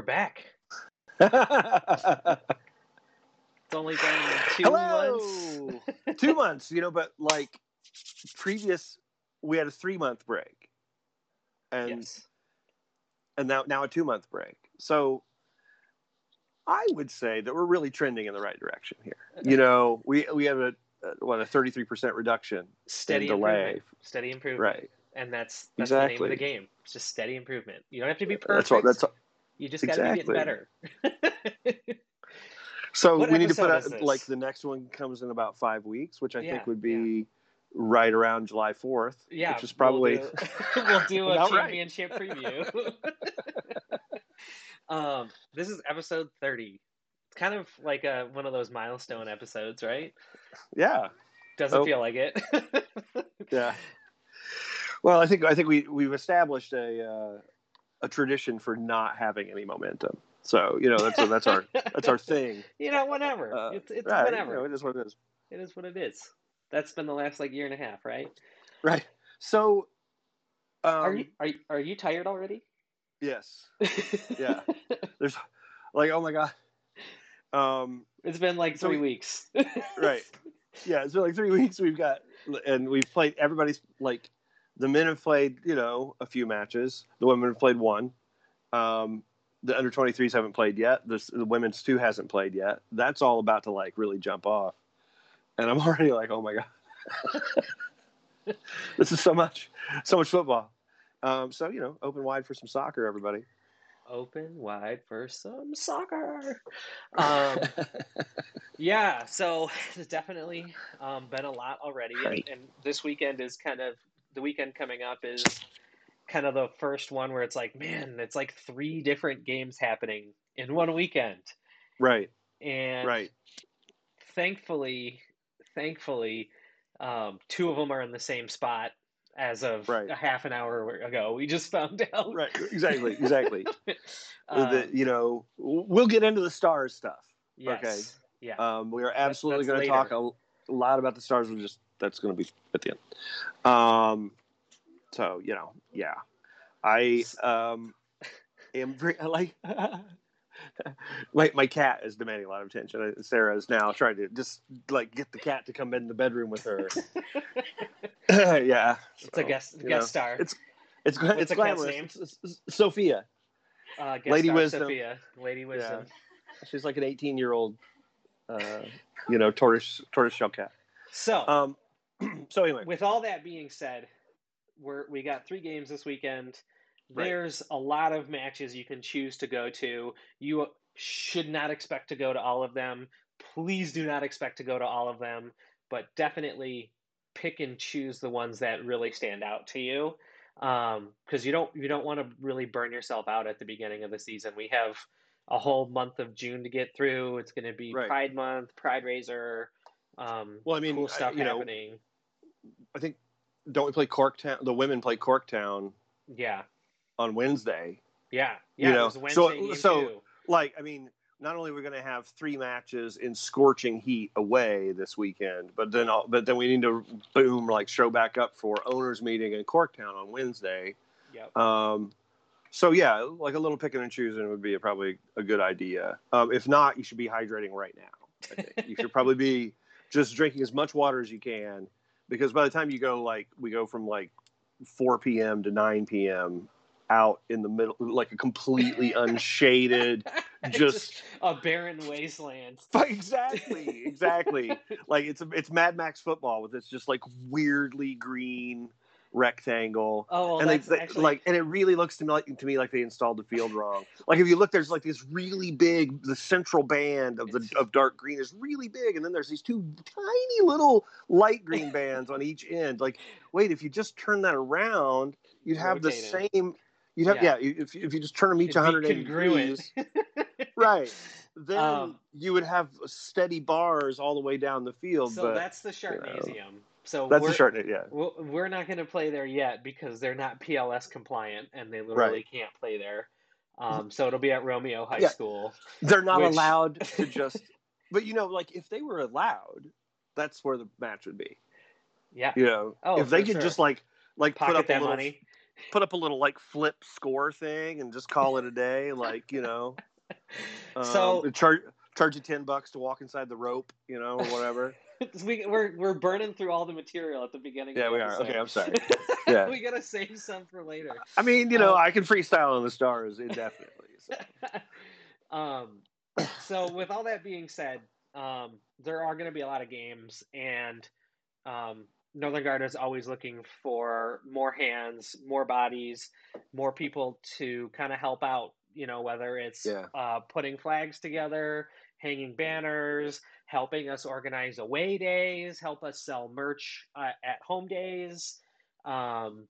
We're back. It's only been two months. Two months, you know, but like previous, we had a three month break, and yes. and now now a two month break. So I would say that we're really trending in the right direction here. You know, we we have a, a what a thirty three percent reduction Steady in delay. improvement. Steady improvement. Right. And that's that's the name Exactly. of the game. It's just steady improvement. You don't have to be perfect. That's what. That's all. You just got to be getting better. So What we need to put out like the next one comes in about five weeks, which I Yeah, think would be right around July fourth. yeah. which is probably we'll do, we'll do a About right. championship preview. um, this is episode thirty. It's kind of like a, one of those milestone episodes, right? yeah, Doesn't Oh. feel like it. yeah. Well, I think I think we we've established a uh, a tradition for not having any momentum. So you know that's a, that's our that's our thing. you know, whatever. Uh, it's it's right, whatever. You know, it is what it is. It is what it is. That's been the last like year and a half, right? Right. So, um, are you are you, are you tired already? yes. Yeah. There's like oh my god. Um, it's been like So three we- weeks. right. Yeah, it's been like three weeks. We've got, and we've played. Everybody's like, the men have played, you know, a few matches. The women have played one. Um, the under 23s haven't played yet. The, the women's two hasn't played yet. That's all about to like really jump off, and I'm already like, oh my god, this is so much, so much football. Um, so you know, open wide for some soccer, everybody. Open wide for some soccer. Um, yeah, so there's definitely um, been a lot already, and, and this weekend is kind of the weekend coming up is kind of the first one where it's like, man, it's like three different games happening in one weekend, right, and right, thankfully, thankfully, um, two of them are in the same spot as of Right. a half an hour ago. We just found out. right. Exactly, exactly. Um, the, you know, we'll get into the stars stuff. yes. Yeah. Um, we are absolutely going to talk a, a lot about the stars. We'll just that's going to be at the end. Um, so you know, yeah, I um, am very like. my my cat is demanding a lot of attention. Uh, Sarah is now trying to just like get the cat to come in the bedroom with her. yeah, it's a guest guest know, star. It's it's What's it's the cat's glamorous. name? It's- it's- it's Sophia. uh, guest Lady star Wisdom. Sophia, Lady Wisdom. She's like an 18 year old, uh, you know, tortoise tortoise shell cat. So, Um, so anyway, with all that being said, we're we got three games this weekend. Right. There's a lot of matches you can choose to go to. You should not expect to go to all of them. Please do not expect to go to all of them, but definitely pick and choose the ones that really stand out to you. Because you don't you don't want to really burn yourself out at the beginning of the season. We have a whole month of June to get through. It's going to be Right. Pride Month, Pride Raiser. Um, Well, I mean, cool I- stuff you know, happening. I think don't we play Corktown? The women play Corktown Yeah, on Wednesday. yeah, You yeah. know, it was so- Wednesday so- too. Like, I mean, not only we're we going to have three matches in scorching heat away this weekend, but then all, but then we need to boom like show back up for owners meeting in Corktown on Wednesday. Yep. Um, so yeah, like a little picking and choosing would be probably a good idea. Um, if not, you should be hydrating right now. I think. you should probably be just drinking as much water as you can, because by the time you go like we go from like 4 p.m. to 9 p.m. out in the middle, like a completely unshaded, just a barren wasteland. exactly, exactly. like it's it's Mad Max football with this just like weirdly green rectangle. Oh, well, and they, actually like and it really looks to me like to me like they installed the field wrong. Like if you look there's like this really big the central band of the It's- of dark green is really big and then there's these two tiny little light green bands on each end. Like wait if you just turn that around you'd have the same you'd have Yeah. yeah, if, you- if you just turn them each It'd 180 degrees. Right. Then Um, you would have steady bars all the way down the field so but that's the Sharknasium. So that's we're, the short yeah we're- not going to play there yet because they're not PLS compliant and they literally can't play there. Um, so it'll be at Romeo High Yeah. School. they're not Which- allowed to just but you know like if they were allowed that's where the match would be Yeah. you know Oh, if they could sure. just like like put Pocket up a that little money. put up a little like flip score thing and just call it a day. Like you know, um, So- charge charge you ten bucks to walk inside the rope, you know, or whatever. we, we're we're burning through all the material at the beginning. yeah, we are. Okay, I'm sorry. Yeah. we gotta save some for later. I mean, you know, Um, I can freestyle on the stars indefinitely. So. um, so with all that being said, um, there are going to be a lot of games, and um, Northern Guard is always looking for more hands, more bodies, more people to kind of help out. You know, whether it's Yeah. uh, putting flags together, hanging banners, helping us organize away days, help us sell merch uh, at home days. Um,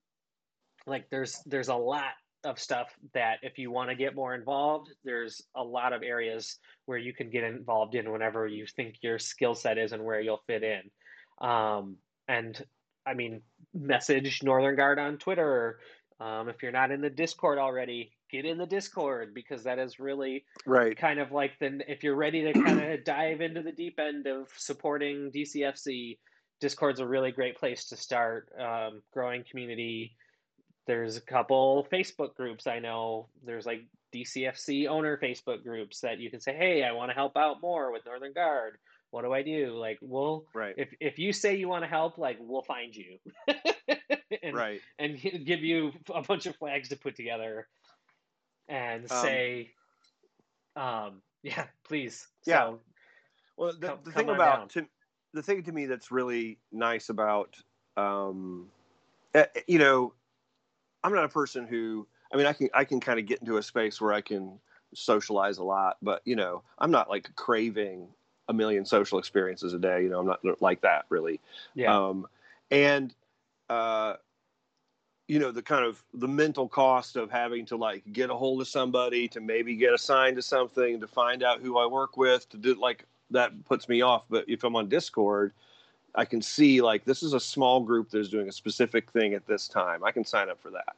like there's there's a lot of stuff that if you want to get more involved, there's a lot of areas where you can get involved in whenever you think your skill set is and where you'll fit in. Um, and I mean, message Northern Guard on Twitter. Um, if you're not in the Discord already, get in the Discord because that is really Right. kind of like the if you're ready to kind of dive into the deep end of supporting DCFC, Discord's a really great place to start. Um, growing community. There's a couple Facebook groups I know. There's like DCFC owner Facebook groups that you can say, "Hey, I want to help out more with Northern Guard. What do I do?" Like, we'll Right. if if you say you want to help, like we'll find you, and right. and give you a bunch of flags to put together and Um, say um yeah please Yeah. so, Well, the, Come- the thing about to, the thing to me that's really nice about, um, eh, eh, you know, I'm not a person who. I mean, I can I can kind of get into a space where I can socialize a lot, but you know, I'm not like craving a million social experiences a day. You know, I'm not like that really. yeah Um, and uh, you know, the kind of the mental cost of having to like get a hold of somebody to maybe get assigned to something to find out who I work with to do like that puts me off. But if I'm on Discord, I can see like this is a small group that's doing a specific thing at this time. I can sign up for that.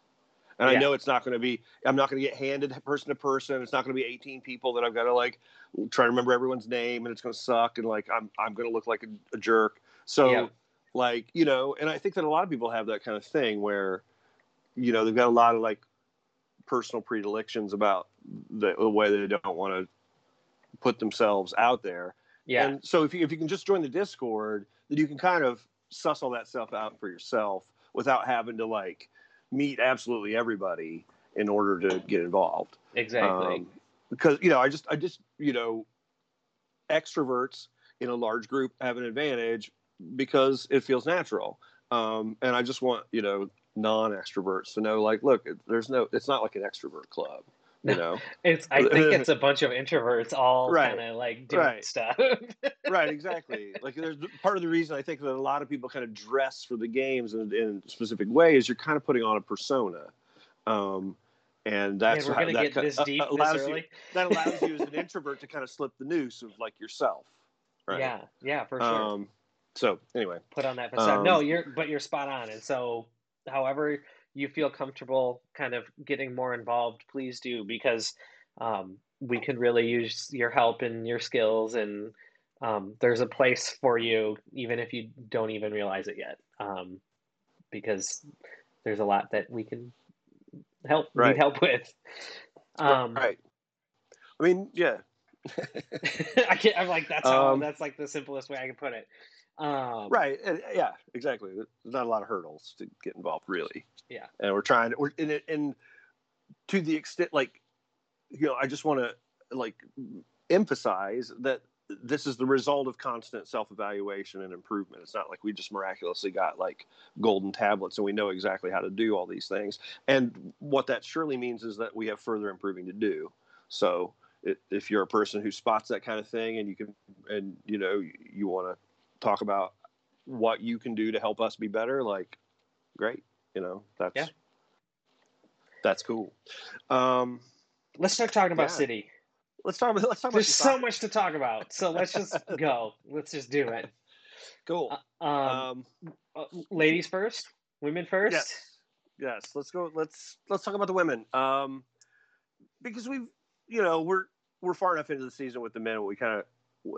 And Yeah. I know it's not going to be, I'm not going to get handed person to person. It's not going to be 18 people that I've got to like try to remember everyone's name and it's going to suck. And like, I'm, I'm going to look like a, a jerk. So Yeah. like, you know, and I think that a lot of people have that kind of thing where, you know, they've got a lot of like personal predilections about the, the way they don't want to put themselves out there. yeah And so if you, if you can just join the Discord, then you can kind of suss all that stuff out for yourself without having to like meet absolutely everybody in order to get involved. exactly Um, because you know, I just I just you know, extroverts in a large group have an advantage because it feels natural. Um, and I just want you know non-extroverts to know like, look, there's no, it's not like an extrovert club. You know, it's i think it's a bunch of introverts all Right. kind of like doing Right. stuff. Right exactly. Like there's part of the reason i think that a lot of people kind of dress for the games in, in a specific way is you're kind of putting on a persona. Um and that's Man, we're gonna that get this uh, deep this allows you that allows you as an introvert to kind of slip the noose of like yourself right? Yeah yeah for sure. Um so anyway. Put on that facade. Um, no you're but you're spot on and so however you feel comfortable kind of getting more involved please do because um, we could really use your help and your skills and um, there's a place for you even if you don't even realize it yet um, because there's a lot that we can help Right. need help with. Um, right. I mean yeah. I can't, I'm like that's how Um, that's like the simplest way I can put it um, right and, yeah exactly there's not a lot of hurdles to get involved really. Yeah. and we're trying to we're in it and to the extent like you know i just want to like emphasize that this is the result of constant self-evaluation and improvement. It's not like we just miraculously got like golden tablets and we know exactly how to do all these things. And what that surely means is that we have further improving to do. So if you're a person who spots that kind of thing and you can and you know you, you want to talk about what you can do to help us be better like great you know that's Yeah. that's cool um let's start talking about Yeah. city let's talk about let's talk There's about so much to talk about, so let's just go. Let's just do it. cool Um, um uh, ladies first, women first. yes yes let's go let's let's talk about the women um because we've you know we're we're far enough into the season with the men we kind of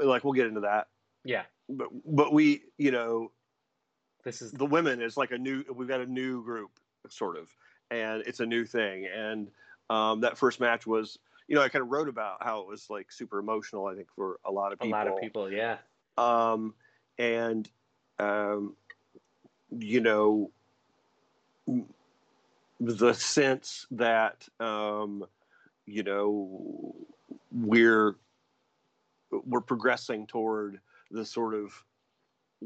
like we'll get into that Yeah, but but we you know this is the women is like a new we've got a new group sort of and it's a new thing. And um, that first match was, you know, I kind of wrote about how it was like super emotional. I think for a lot of people. A lot of people, yeah. Um, and um, you know, the sense that um, you know we're we're progressing toward the sort of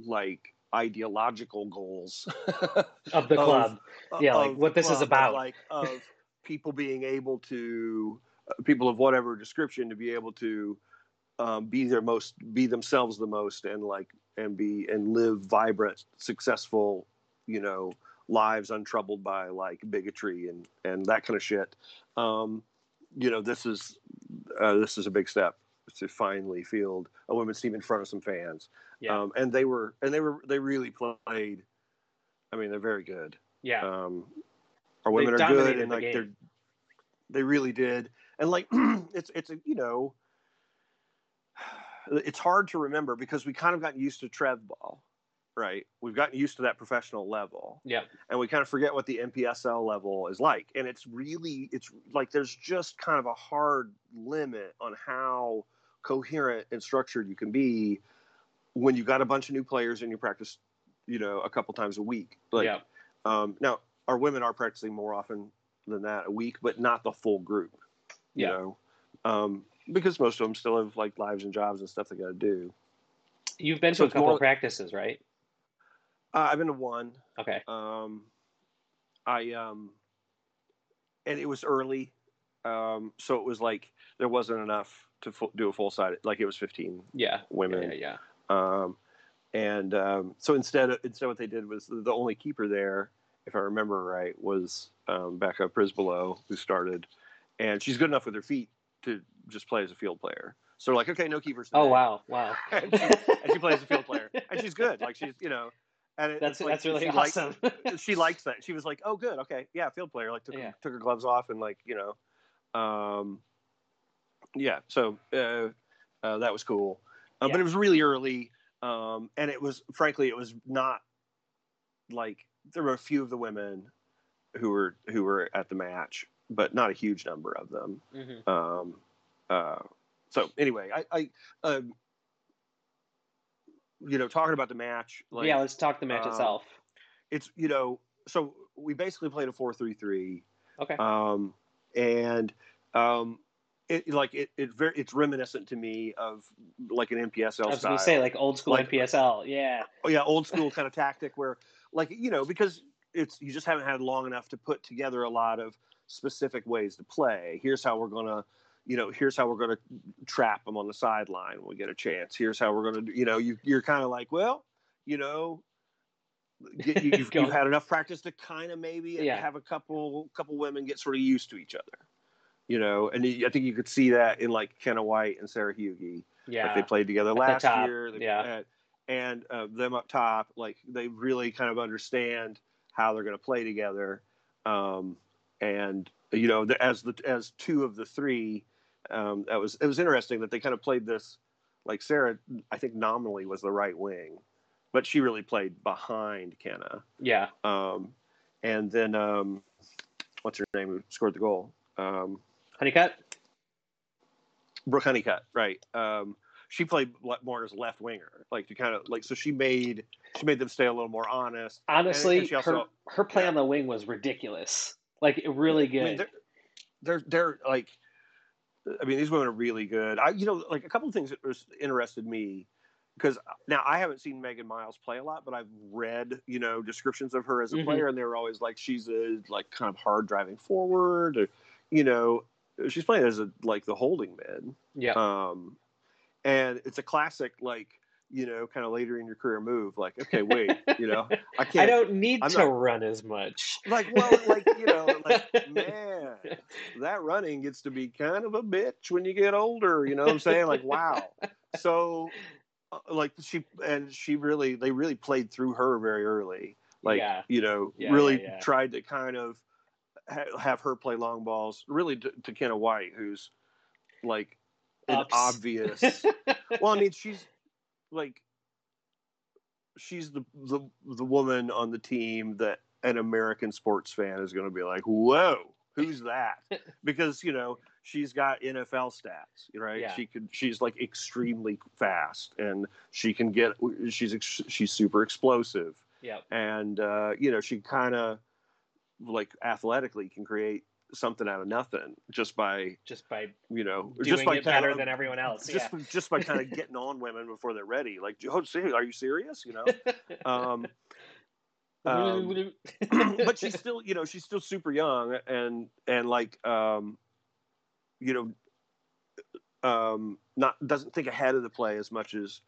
like ideological goals Of the Of- club. Yeah, like what this is club, about. like of people being able to uh, people of whatever description to be able to um, be their most be themselves the most and like and be and live vibrant successful you know lives untroubled by like bigotry and and that kind of shit um you know this is uh, this is a big step to finally field a women's team in front of some fans Yeah. um and they were and they were they really played i mean they're very good yeah. um, our They women are good, and the like game. they're they really did, and like it's it's a you know it's hard to remember because we kind of gotten used to trev ball, right? We've gotten used to that professional level, Yeah. and we kind of forget what the NPSL level is like, and it's really it's like there's just kind of a hard limit on how coherent and structured you can be when you've got a bunch of new players and you practice, you know, a couple times a week. Like, Yep. um, now, our women are practicing more often than that a week, but not the full group. You Yeah. know, um, because most of them still have like lives and jobs and stuff they got to do. You've been So to a couple more- of practices, right? Uh, I've been to one. Okay. Um, I um, and it was early, um, so it was like there wasn't enough to fu- do a full side. Like it was fifteen Yeah. women. Yeah, yeah. Um, and um, so instead, instead, what they did was the only keeper there, if I remember right, was um, Becca Prisbolo, who started, and she's good enough with her feet to just play as a field player. So like, okay, no keepers. Oh wow, wow. and, she, and she plays a field player, and she's good. Like she's, you know, and it, That's like that's really she likes- awesome. she likes that. She was like, "Oh, good, okay, yeah, field player." Like took Yeah. her, took her gloves off and like you know, um, yeah. So uh, uh, that was cool, uh, but it was really early, um, and it was frankly, it was not like there were a few of the women who were who were at the match, but not a huge number of them. Mhm. Um, uh, so anyway, I, I um, you know, talking about the match, like yeah, let's talk the match um, itself. it's you know so we basically played a 4-3-3 Okay. um and um it like it, it very it's reminiscent to me of like an NPSL I was style gonna say like old school Like- NPSL. Yeah. oh yeah old school kind of tactic where like you know because it's you just haven't had long enough to put together a lot of specific ways to play here's how we're gonna you know here's how we're gonna trap them on the sideline when we get a chance here's how we're gonna you know you, you're kind of like well you know you, you've, you've had enough practice to kind of maybe Yeah. have a couple couple women get sort of used to each other you know and i think you could see that in like kenna white and sarah hughie Yeah. like they played together last top, year. They, yeah. and uh, them up top, like they really kind of understand how they're going to play together. Um, and you know, the, as the as two of the three, um, that was it was interesting that they kind of played this. Like Sarah, I think nominally was the right wing, but she really played behind Kenna. yeah. Um, and then um, what's her name who scored the goal? Um, Honeycutt. Brooke Honeycutt, right? Um, she played more as left winger, like to kind of like so she made she made them stay a little more honest. Honestly, and she also- her her play yeah. on the wing was ridiculous. Like really I good. mean, they're, they're they're like, I mean, these women are really good. I you know like a couple of things that was interested me because now I haven't seen Megan Miles play a lot, but I've read you know descriptions of her as a Mhm. player, and they were always like she's a like kind of hard driving forward, or you know she's playing as a like the holding mid. yeah. um and it's a classic like you know kind of later in your career move like okay wait you know i can't I don't need I'm to not- run as much. like well like you know like man that running gets to be kind of a bitch when you get older you know what i'm saying like wow so uh, Uh, like she and she really they really played through her very early like Yeah. you know Yeah, really yeah, yeah. tried to kind of ha- have her play long balls really to, to Kenna White who's like an Ups. obvious well, I mean, she's like she's the the the woman on the team that an American sports fan is going to be like, "Whoa, who's that?" because you know she's got NFL stats, right? Yeah. She could, she's like extremely fast, and she can get, she's ex- she's super explosive, Yep. and uh, you know she kind of like athletically can create something out of nothing just by Just by you know doing just by it kind better than everyone else. just yeah. just by kind of getting on women before they're ready. Like, oh, are you serious? You know. Um, um, but she's still, you know, she's still super young, and and like, um, you know, um, not doesn't think ahead of the play as much as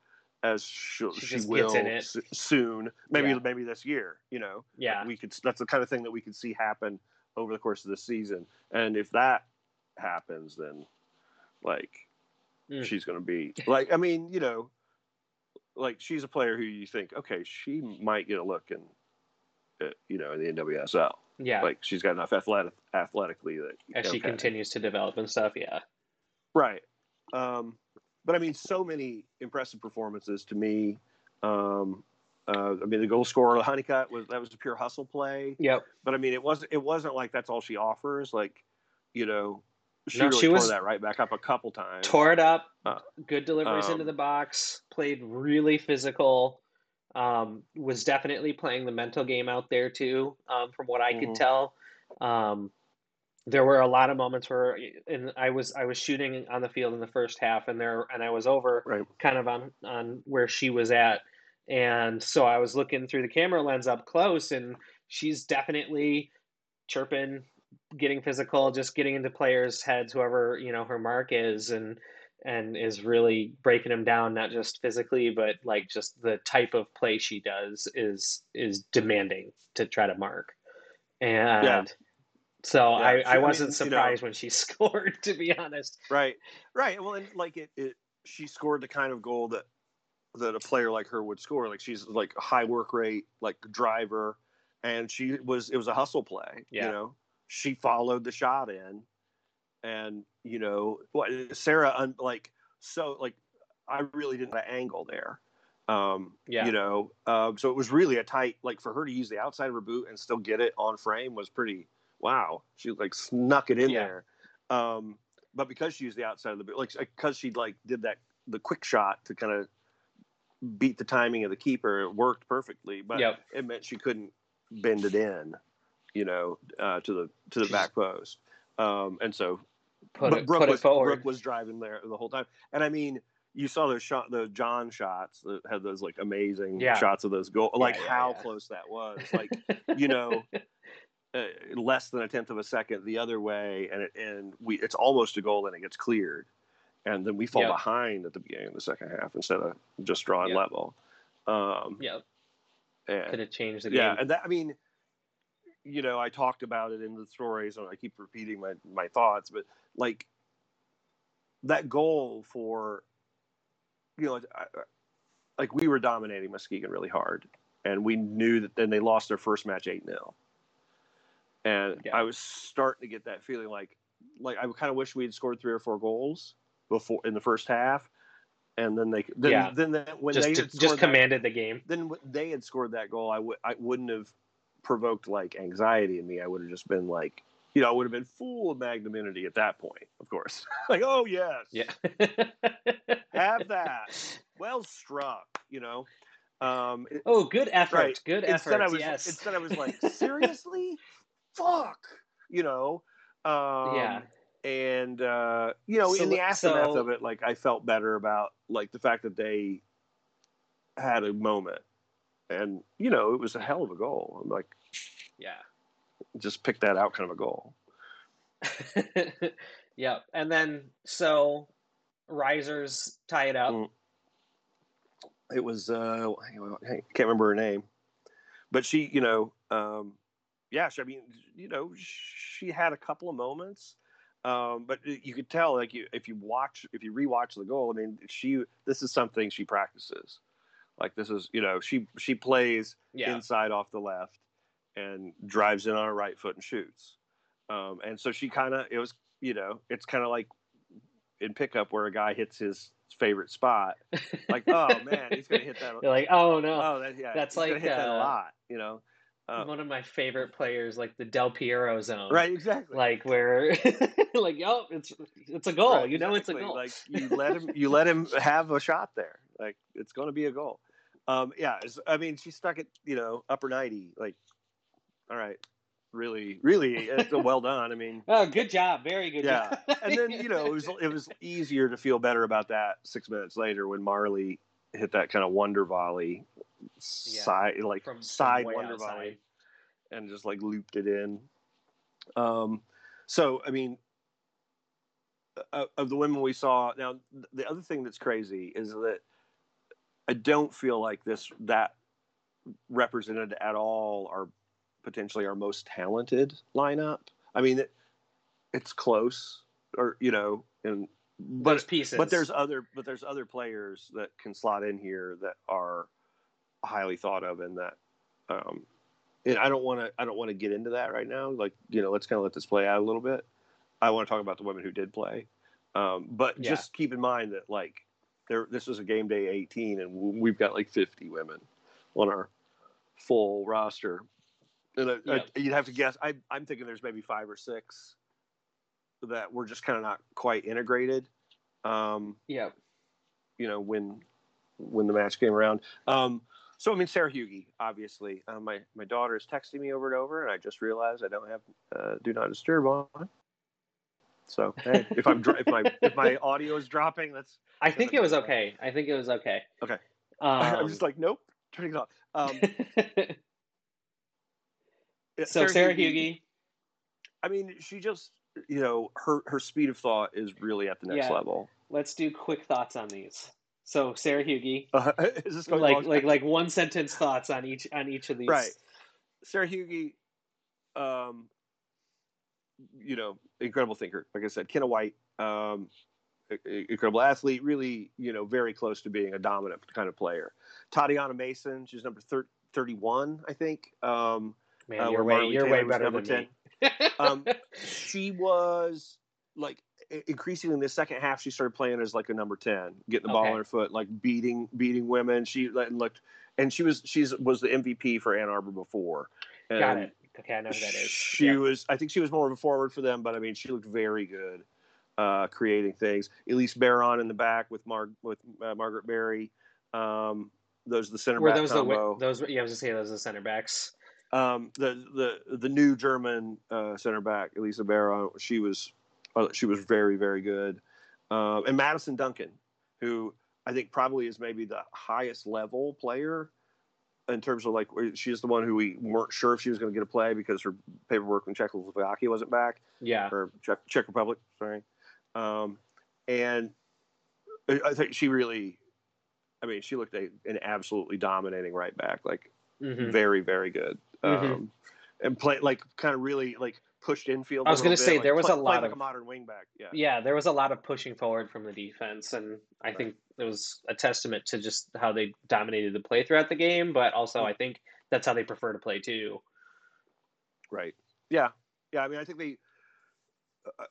as she'll, She she, will in it. s- soon. Maybe Yeah. maybe this year. You know, yeah. we could. That's the kind of thing that we could see happen over the course of the season. And if that happens, then like Mm. she's going to be like. I mean, you know, like she's a player who you think, okay, she might get a look in, uh, you know, in the NWSL. Yeah. Like she's got enough athletic athletically that As she continues to develop and stuff. Yeah. Right. Um, but I mean, so many impressive performances to me. Um, uh, I mean, the goal scorer, Honeycutt, was that was a pure hustle play. Yep. But I mean, it wasn't. It wasn't like that's all she offers. Like, you know, she No, really she tore was- that right back up a couple times. Tore it up. Uh, good deliveries into um, the box. Played really physical. Um, was definitely playing the mental game out there too. Um, from what I could Mhm. tell. Um, there were a lot of moments where, and I was I was shooting on the field in the first half, and there and I was over Right. kind of on on where she was at, and so I was looking through the camera lens up close, and she's definitely chirping, getting physical, just getting into players' heads, whoever you know her mark is, and and is really breaking them down, not just physically, but like just the type of play she does is is demanding to try to mark, and. So Yeah, I, I I wasn't mean, you know- surprised when she scored, to be honest. Right. Right. Well, and like it, it, she scored the kind of goal that that a player like her would score. Like she's like a high work rate, like driver, and she was. It was a hustle play. Yeah. You know, she followed the shot in, and you know, what Sarah, un, like so, like I really didn't have an angle there. Um, Yeah. You know, um, so it was really a tight. Like for her to use the outside of her boot and still get it on frame was pretty. Wow, she like snuck it in Yeah. there. Um, but because she used the outside of the boot, like because she like did that the quick shot to kind of beat the timing of the keeper, it worked perfectly. But Yep. it meant she couldn't bend it in, you know, uh, to the to the back post. Um, and so Put but it, Brooke put was, it forward. Brooke was driving there the whole time, and I mean, you saw those shot, the John shots that had those like amazing Yeah. shots of those goals. Like yeah, how yeah. close that was. Like you know, uh, less than a tenth of a second the other way, and it, and we it's almost a goal, and it gets cleared, and then we fall Yep. behind at the beginning of the second half instead of just drawing Yep. level. Um, Yep. Could have changed the yeah, game. and that I mean, you know, I talked about it in the stories, and I keep repeating my my thoughts, but like that goal for, you know, I, like we were dominating Muskegon really hard, and we knew that then they lost their first match eight 0 and Yeah. I was starting to get that feeling like, like I kind of wish we had scored three or four goals before in the first half, and then they then Yeah. then that, when just they just scored that- commanded the game. then they had scored that goal, I w- I wouldn't have provoked like anxiety in me. I would have just been like, you know, I would have been full of magnanimity at that point, of course. like, oh yes, Yeah. have that. Well struck, you know. Um, it- oh, good effort. Right. Good instead effort. I was yes. instead I was like, seriously, fuck, you know. Um, Yeah. And uh, you know, So in the aftermath so- of it, like I felt better about like the fact that they had a moment, and you know, it was a hell of a goal. I'm like, yeah. just pick that out, kind of a goal. yep. And then so risers tie it up. Mm. It was uh, I can't remember her name, but she, you know, um, yeah, she, I mean, you know, she had a couple of moments, um, but you could tell, like, you, if you watch, if you rewatch the goal, I mean, she, this is something she practices. Like, this is, you know, she she plays Yeah. inside off the left and drives in on her right foot and shoots. Um, and so she kind of, it was, you know, it's kind of like in pickup where a guy hits his favorite spot. Like, oh man, he's gonna hit that. You're like, oh no. Oh, that, yeah, That's like, hit that a uh, lot, you know. Uh, one of my favorite players, like the Del Piero zone. right, exactly. Like where, like oh, it's it's a goal. Right, you know, exactly. it's a goal. Like you let him, you let him have a shot there. Like it's going to be a goal. Um, yeah, I mean, she stuck it, you know, upper ninety. Like, all right, really, really, it's a well done. I mean, oh, good job. Very good Yeah. job. and then you know, it was it was easier to feel better about that six minutes later when Marley hit that kind of wonder volley, side like From- from side way wonder outside. volley, and just like looped it in. Um, so I mean, of the women we saw, now the other thing that's crazy is that I don't feel like this that represented at all our potentially our most talented lineup. I mean, it, it's close, or you know, and but Those pieces. but there's other but there's other players that can slot in here that are highly thought of and that um and I don't want to I don't want to get into that right now like you know let's kind of let this play out a little bit I want to talk about the women who did play um but Yeah. just keep in mind that like there this was a game day 18 and we've got like 50 women on our full roster and I, I- you'd have to guess I I'm thinking there's maybe five or six that were just kind of not quite integrated um yeah. you know when when the match came around. Um, so I mean Sarah Hughie, obviously. Uh, my my daughter is texting me over and over, and I just realized I don't have uh, do not disturb on. So hey, if I'm if my if my audio is dropping, that's I think it was okay. I think it was okay. Okay. Um, I'm just like nope, turning it off. Um, so Sarah Hughie. I mean, she just you know her her speed of thought is really at the next Yeah. level. Let's do quick thoughts on these. So Sarah Hughie, Uh, is this going like like like one sentence thoughts on each on each of these. Right. Sarah Hughie, um, you know, incredible thinker. Like I said, Kenna White, um, incredible athlete, really, you know, very close to being a dominant kind of player. Tatiana Mason, she's number thir- 31, I think. Um, Man, uh, you're way, you're way better number than 10. me. Um, she was like increasingly in the second half she started playing as like a number 10 getting the ball Okay. on her foot like beating beating women she looked and she was she's was the mvp for ann arbor before and Got it. Okay, I know who that is. she Yeah. was i think she was more of a forward for them but i mean she looked very good uh creating things elise Baron in the back with Mar- with uh, margaret berry um those are the center Were back those the combo wi- those? Yeah, I was gonna say those are the center backs. um, the the the new German uh, center back Elisa Baron, she was uh, she was very very good, um, and Madison Duncan, who I think probably is maybe the highest level player in terms of like she's the one who we weren't sure if she was going to get a play because her paperwork in Czechoslovakia wasn't back Yeah. or Czech, Czech Republic, sorry, um, and I think she really. I mean, she looked a, an absolutely dominating right back. Like hmm very very good Mhm. um and play like kind of really like pushed infield I was gonna say, bit, like, there was play- a lot like of- a modern wingback yeah Yeah, there was a lot of pushing forward from the defense, and I Right. think it was a testament to just how they dominated the play throughout the game. But also, I think that's how they prefer to play too. right yeah yeah i mean i think they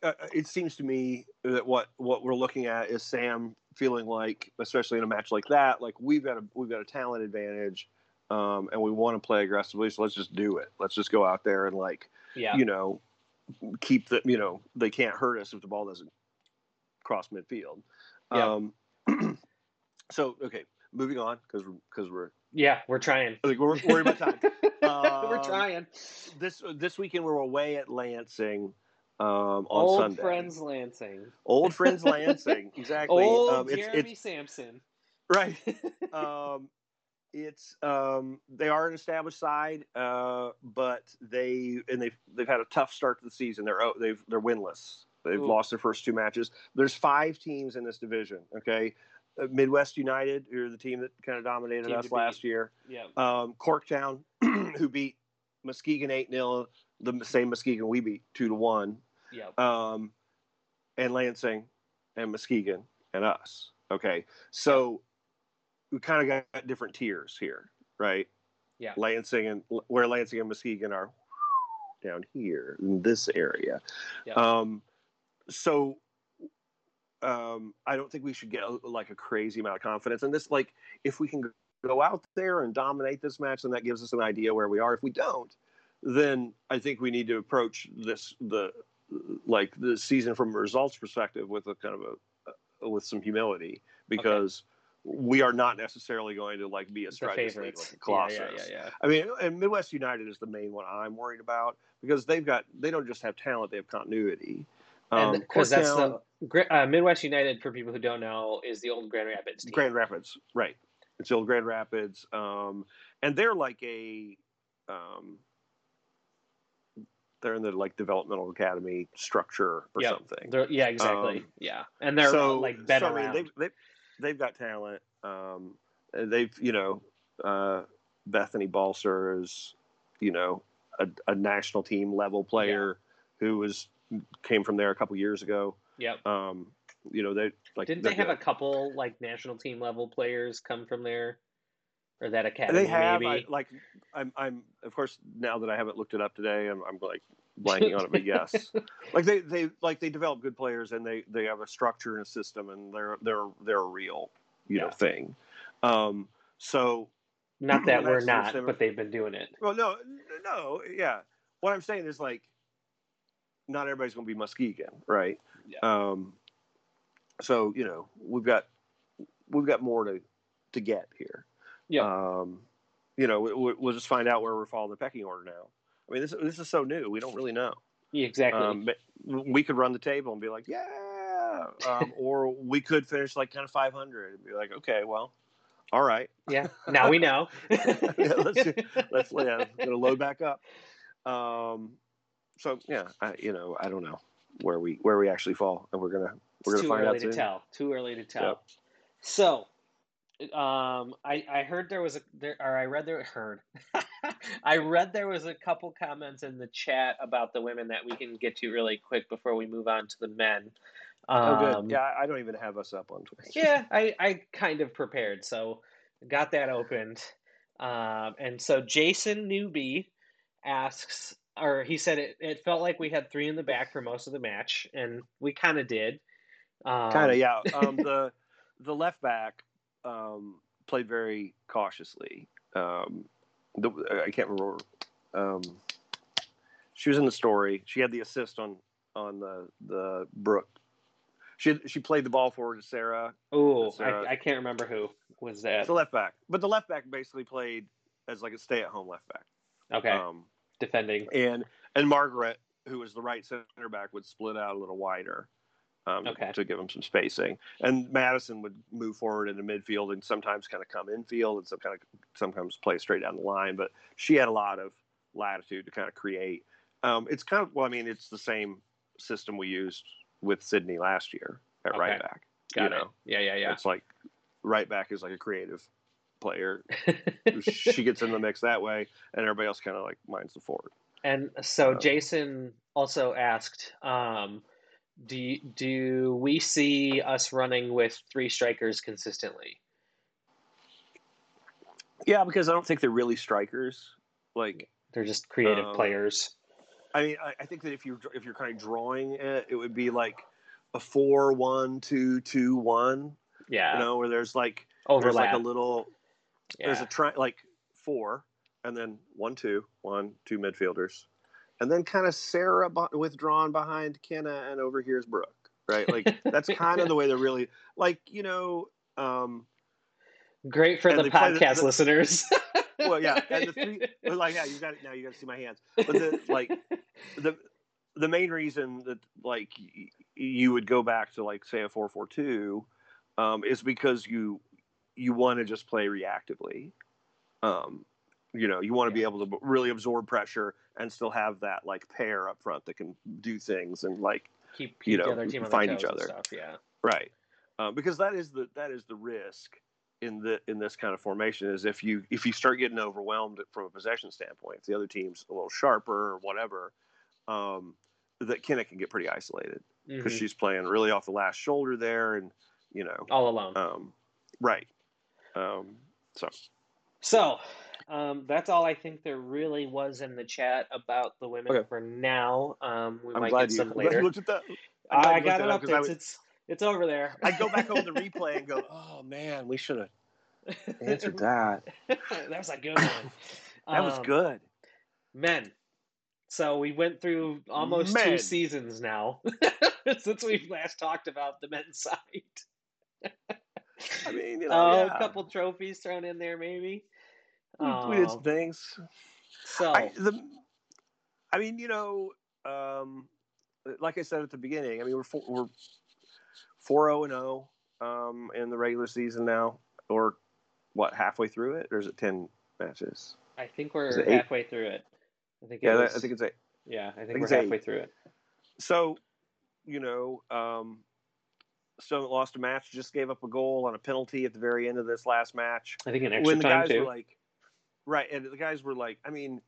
uh, uh, it seems to me that what what we're looking at is sam feeling like especially in a match like that like we've got a we've got a talent advantage um, and we want to play aggressively so let's just do it let's just go out there and like Yeah. you know keep the you know they can't hurt us if the ball doesn't cross midfield Yeah. um so okay moving on because because we're yeah, we're trying. Think we're worried about time we're Um, trying. this this weekend we're away at Lansing um, on Old Sunday. friends Lansing. old friends Lansing, exactly. Old um, it's, Jeremy it's Sampson. right. Um, it's um, they are an established side, uh, but they and they've they've had a tough start to the season. They're out, they've they're winless. They've Ooh. lost their first two matches. There's five teams in this division. Okay, uh, Midwest United, who are the team that kind of dominated Team us last year. Yeah. um, Corktown, who beat Muskegon 8 0, the same Muskegon we beat 2 to 1, Yeah. um, and Lansing and Muskegon and us. Okay. So we kind of got different tiers here, right? Yeah. Lansing and where Lansing and Muskegon are down here in this area. Yeah. Um, so um, I don't think we should get like a crazy amount of confidence in this. Like, if we can go out there and dominate this match, then that gives us an idea where we are. If we don't, then I think we need to approach this the like the season from a results perspective with a kind of a, with some humility because okay. We are not necessarily going to like be a strike like a Colossus. Yeah, yeah, yeah. I mean, and Midwest United is the main one I'm worried about because they've got they don't just have talent; they have continuity. Um, because that's the uh, Midwest United, for people who don't know, is the old Grand Rapids team. Grand Rapids, right? It's the old Grand Rapids, um, and they're like a um, they're in the like developmental academy structure or yep. something. They're, yeah, exactly. Um, yeah, and they're so, like better. so. I mean, they've, they've, they've got talent. Um, they've you know uh, Bethany Balcer is you know a, a national team level player yeah. who was came from there a couple years ago. Yep. Um, you know they like didn't they have good. a couple like national team level players come from there? or that academy. They have maybe? I, like I'm I'm of course now that I haven't looked it up today, I'm, I'm like blanking on it, but yes, like they they like they develop good players and they they have a structure and a system and they're they're they're a real you yeah. know thing. Um, so not that we're not, but they've been doing it. Well, no, no, yeah. What I'm saying is like not everybody's going to be Muskegon, right? Yeah. Um, so you know we've got we've got more to to get here. Yeah. Um, you know, we, will just find out where we're following the pecking order now. I mean, this this is so new. We don't really know. Yeah, exactly. Um, we could run the table and be like, yeah, um, or we could finish like kind of 500 and be like, okay, well, all right. Yeah. Now we know. yeah, let's let's yeah, gonna load back up. Um, so yeah, I, you know, I don't know where we where we actually fall, and we're gonna we're it's gonna find out. Too early to tell. Too early to tell. Yep. So um, I I heard there was a there or I read there heard I read there was a couple comments in the chat about the women that we can get to really quick before we move on to the men. Um, oh, good. Um, yeah, I don't even have us up on Twitter. yeah, I I kind of prepared, so got that opened. Um, and so Jason Newby asks, or he said it, it felt like we had three in the back for most of the match, and we kind of did. Um, kind of, yeah. Um, the the left back um, played very cautiously. Um, the, I can't remember. Um, she was in the story. She had the assist on on the the Brook. She she played the ball forward to Sarah. Oh, I, I, can't remember who was that. the left back, but the left back basically played as like a stay at home left back. Okay. Um, Defending and and Margaret, who was the right center back, would split out a little wider um, okay. to give him some spacing. And Madison would move forward into midfield and sometimes kind of come infield and some kind of sometimes play straight down the line. But she had a lot of latitude to kind of create. Um, it's kind of well, I mean, it's the same system we used with Sydney last year at okay. right back. Got you it. Know? Yeah, yeah, yeah. It's like right back is like a creative player. she gets in the mix that way, and everybody else kind of like minds the forward. And so um, Jason also asked, um, do you, do we see us running with three strikers consistently? Yeah, because I don't think they're really strikers. Like they're just creative um, players. I mean, I, I, think that if you if you're kind of drawing it, it would be like a four one two two one. Yeah, you know, where there's like Overlap. there's like a little yeah. there's a try like four and then one two one two midfielders and then kind of Sarah withdrawn behind Kenna, and over here's Brooke, right? Like that's kind of the way they're really like you know. Um, Great for the podcast the, listeners. well, yeah, and the three like yeah, you got it now. You got to see my hands, but the like the the main reason that like you would go back to like say a four four two um, is because you you want to just play reactively. Um, you know, you want to yeah. be able to really absorb pressure and still have that like pair up front that can do things and like keep, keep you know find each other. Stuff, yeah, right. Um, because that is the that is the risk in the in this kind of formation is if you if you start getting overwhelmed from a possession standpoint, if the other team's a little sharper or whatever, um, that Kenna can get pretty isolated because mm-hmm. she's playing really off the last shoulder there and you know all alone. Um, right. Um, so. So um, that's all I think there really was in the chat about the women okay. for now. Um, we I'm might get some later. Looked at that. I, I got it up there. It's, it's over there. I go back over the replay and go, oh man, we should have answered that. that was a good one. That was Um, good. Men. So we went through almost two seasons now since we've last talked about the men's side. I mean, you know, Oh, yeah. a couple trophies thrown in there, maybe. We, we did some Um, things. so I, the, I mean, you know, um, like I said at the beginning, I mean, we're four, we're four zero and zero um, in the regular season now, or what halfway through it, or is it ten matches? I think we're halfway through it. I think it Yeah, was, I think it's eight. yeah, I think, think we're it's eight. halfway through it. So, you know, um, still lost a match. Just gave up a goal on a penalty at the very end of this last match. I think an extra when the time guys too. were like, right, and the guys were like, I mean,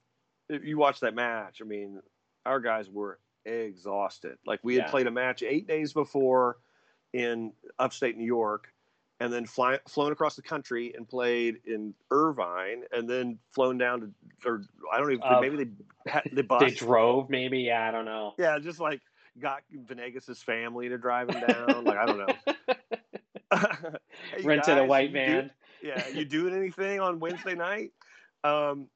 if you watch that match, I mean, our guys were exhausted. Like we had played a match eight days before in upstate New York, and then fly, flown across the country and played in Irvine, and then flown down to, or I don't even, Uh, maybe they they they drove, maybe. Yeah, I don't know. yeah, just like got Venegas's family to drive him down. like I don't know. Hey, Rented a white you do- van. yeah, you doing anything on Wednesday night? Um,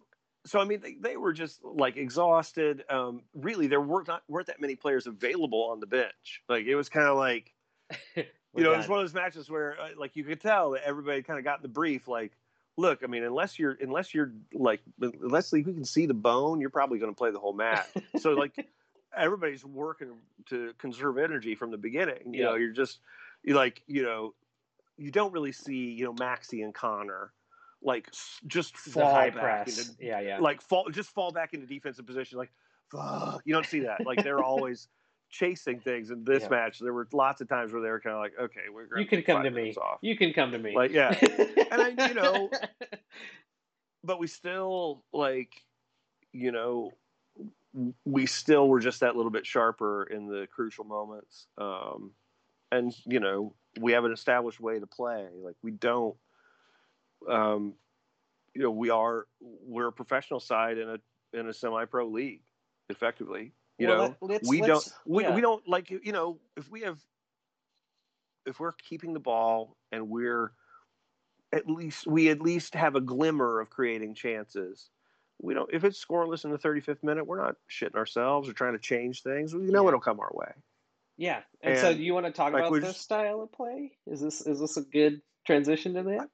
so I mean, they, they were just like exhausted. Um, really, there weren't not weren't that many players available on the bench. Like it was kind of like you know, done. it's one of those matches where uh, like you could tell that everybody kind of got the brief. Like, look, I mean, unless you're unless you're like unless like, we can see the bone, you're probably going to play the whole match. so like everybody's working to conserve energy from the beginning. You know, you're just you like you know you don't really see you know Maxi and Connor like just fall high back press. into yeah, yeah. like fall just fall back into defensive position like fuck you don't see that like they're always chasing things in this Yeah. match there were lots of times where they were kind of like okay we're gonna you can come to me. off. You can come to me. like yeah and I, you know, but we still like you know we still were just that little bit sharper in the crucial moments um and you know we have an established way to play like we don't um you know we are we're a professional side in a in a semi-pro league effectively you Well, know let- let's- we don't we, yeah. we don't like you know if we have if we're keeping the ball and we're at least we at least have a glimmer of creating chances we don't if it's scoreless in the 35th minute we're not shitting ourselves or trying to change things we know Yeah. it'll come our way Yeah. And, so do you want to talk like, about this just- style of play? Is this is this a good transition to that?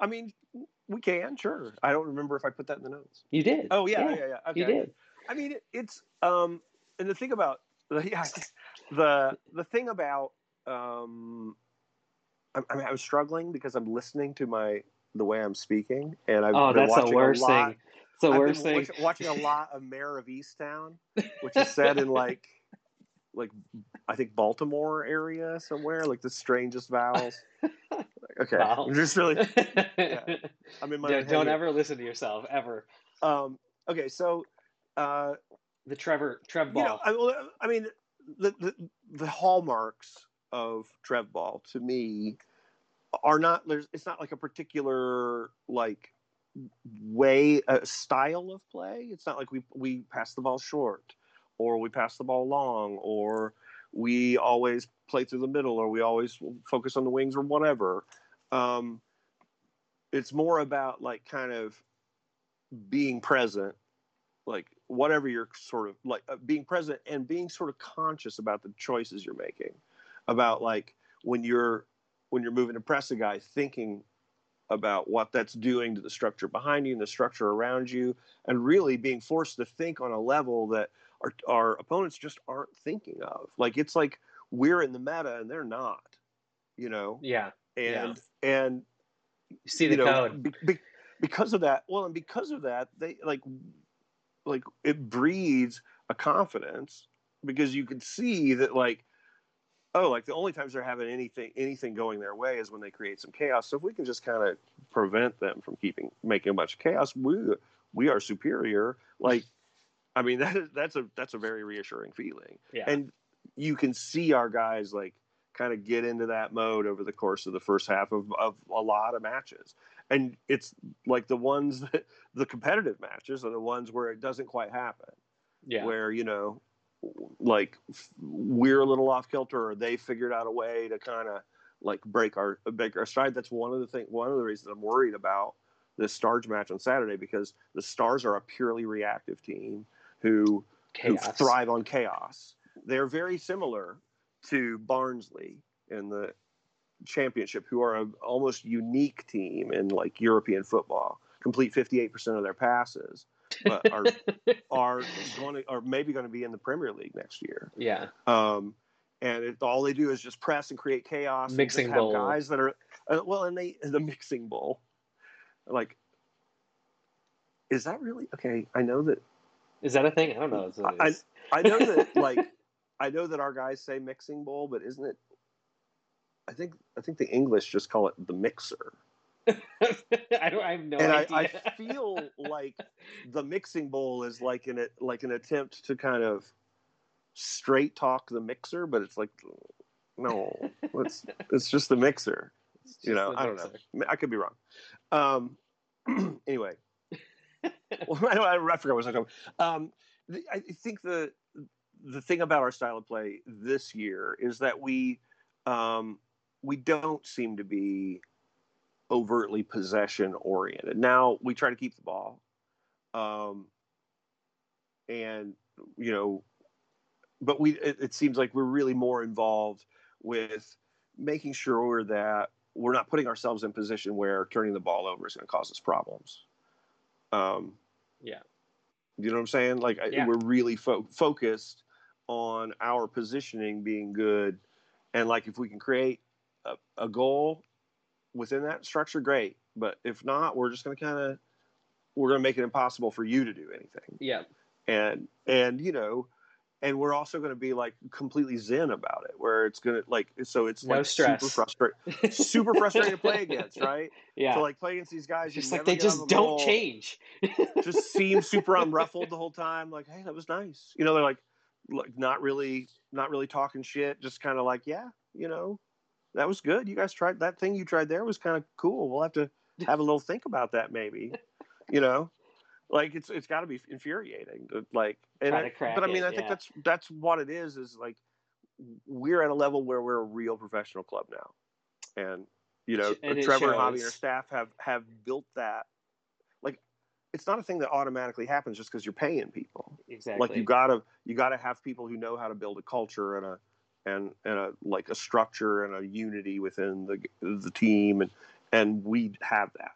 I mean we can sure i don't remember if i put that in the notes You did. oh yeah yeah yeah, okay. You did. I mean, it's um, and the thing about the yeah, the the thing about um, I, I mean, I was struggling because I'm listening to my the way I'm speaking, and I've Oh, been that's the watching worst a lot. thing. It's the I've worst thing. watch- watching a lot of Mare of Easttown, which is set in like like I think Baltimore area somewhere, like the strangest vowels. Okay, Wow. I'm just really I'm in my don't ever listen to yourself ever. um, okay, so uh, The Trevor Trev you know, I, I mean, the, the the hallmarks of Trev Ball to me are not. There's, it's not like a particular like way, uh, style of play. It's not like we we pass the ball short, or we pass the ball long, or we always play through the middle, or we always focus on the wings, or whatever. Um, it's more about like kind of being present like whatever you're sort of like uh, being present and being sort of conscious about the choices you're making about like when you're when you're moving to press a guy thinking about what that's doing to the structure behind you and the structure around you and really being forced to think on a level that our, our opponents just aren't thinking of like it's like we're in the meta and they're not you know yeah. And and You see you know, code. be- be- because of that well and because of that they like like it breeds a confidence because you can see that like oh like the only times they're having anything anything going their way is when they create some chaos so if we can just kind of prevent them from keeping making a bunch of chaos we we are superior like i mean that is that's a that's a very reassuring feeling Yeah. and you can see our guys like kind of get into that mode over the course of the first half of, of a lot of matches and it's like the ones that the competitive matches are the ones where it doesn't quite happen yeah. where you know like we're a little off kilter or they figured out a way to kind of like break our break our stride. That's one of the thing. One of the reasons I'm worried about this Stars match on Saturday because the Stars are a purely reactive team who who thrive on chaos. They're very similar to Barnsley in the championship, who are a almost unique team in like European football. Complete 58% of their passes, but are are going to, are maybe going to be in the Premier League next year. yeah. Um, and it, all they do is just press and create chaos. Mixing bowl. guys that are uh, well, and they the mixing bowl. Like, is that really okay? I know that Is that a thing? I don't know. It's- I- I know that like I know that our guys say mixing bowl, but isn't it? I think I think the English just call it the mixer, I don't. I have no and I, idea. I feel like the mixing bowl is like an like an attempt to kind of straight talk the mixer, but it's like no, it's it's just the mixer. You know, I don't mixer. know. I could be wrong. Um, anyway, well, I, don't, I forgot what I was talking about. Um, the, I think the the thing about our style of play this year is that we um, we don't seem to be overtly possession oriented. Now we try to keep the ball, um, and you know, but we it, it seems like we're really more involved with making sure that we're not putting ourselves in position where turning the ball over is going to cause us problems. Um, Yeah. you know what I'm saying? Like I we're really fo- focused on our positioning being good, and like if we can create a, a goal within that structure, great. But if not, we're just going to kind of we're going to make it impossible for you to do anything Yeah. and and you know and we're also going to be like completely zen about it where it's going to like so it's No like stress. super frustrating super frustrating to play against right Yeah. to like play against these guys just like they just the don't change. just seem super unruffled the whole time like hey that was nice you know they're like not really not really talking shit just kind of like yeah you know that was good. You guys tried that thing you tried there was kind of cool. We'll have to have a little think about that maybe you know? Like it's it's got to be infuriating like and I, but i mean it, i think yeah. that's that's what it is is like we're at a level where we're a real professional club now. And you know And trevor and javi and our staff have have built that like it's not a thing that automatically happens just because you're paying people. Exactly. like you gotta you gotta have people who know how to build a culture and a and and a like a structure and a unity within the the team and and we have that.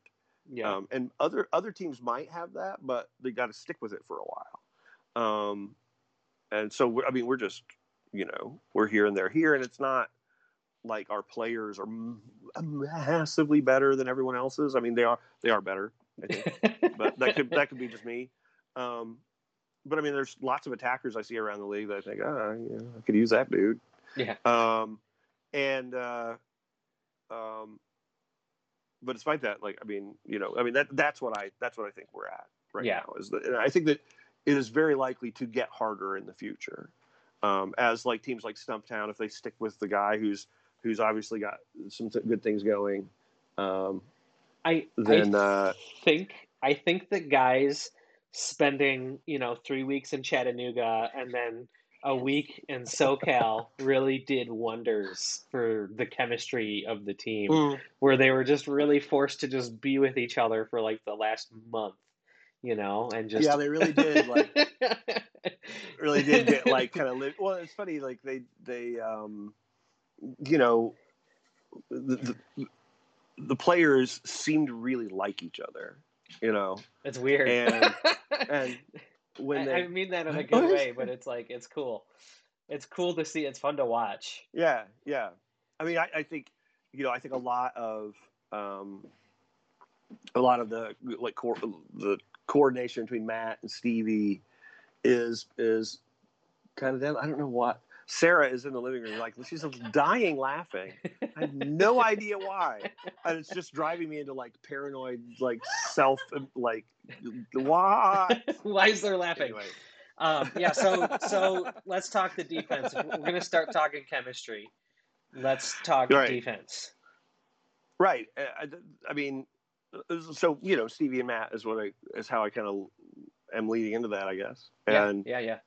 Yeah. um, and other other teams might have that but they got to stick with it for a while. Um, and so we're, i mean we're just you know we're here and they're here and it's not like our players are massively better than everyone else's. I mean they are they are better i think but that could that could be just me. Um, but I mean, there's lots of attackers I see around the league that I think, ah, yeah, I could use that dude. Yeah. Um, and uh, um, but despite that, like, I mean, you know, I mean that that's what I that's what I think we're at right Yeah. now. Is that and I think that it is very likely to get harder in the future, um, as like teams like Stumptown, if they stick with the guy who's who's obviously got some th- good things going. Um, I then I uh, think I think the guys spending you know three weeks in Chattanooga and then a week in SoCal really did wonders for the chemistry of the team, mm, where they were just really forced to just be with each other for like the last month, you know, and just yeah, they really did like really did get like kind of live. Well, it's funny, like they they um, you know, the, the the players seemed to really like each other, you know, it's weird. And- and when I, they I mean that in a good way, but it's like it's cool. It's cool to see. It's fun to watch. Yeah, yeah. I mean, I, I think you know, I think a lot of um, a lot of the like co- the coordination between Matt and Stevie is is kind of them. I don't know what. Sarah is in the living room, like she's dying laughing. I have no idea why, and it's just driving me into like paranoid, like self, like why? Why is there laughing? Anyway, Um, yeah, so so let's talk the defense. If We're going to start talking chemistry. Let's talk Right. defense. Right. I, I- mean, so you know, Stevie and Matt is what I is how I kind of am leading into that, I guess. Yeah, And yeah, yeah.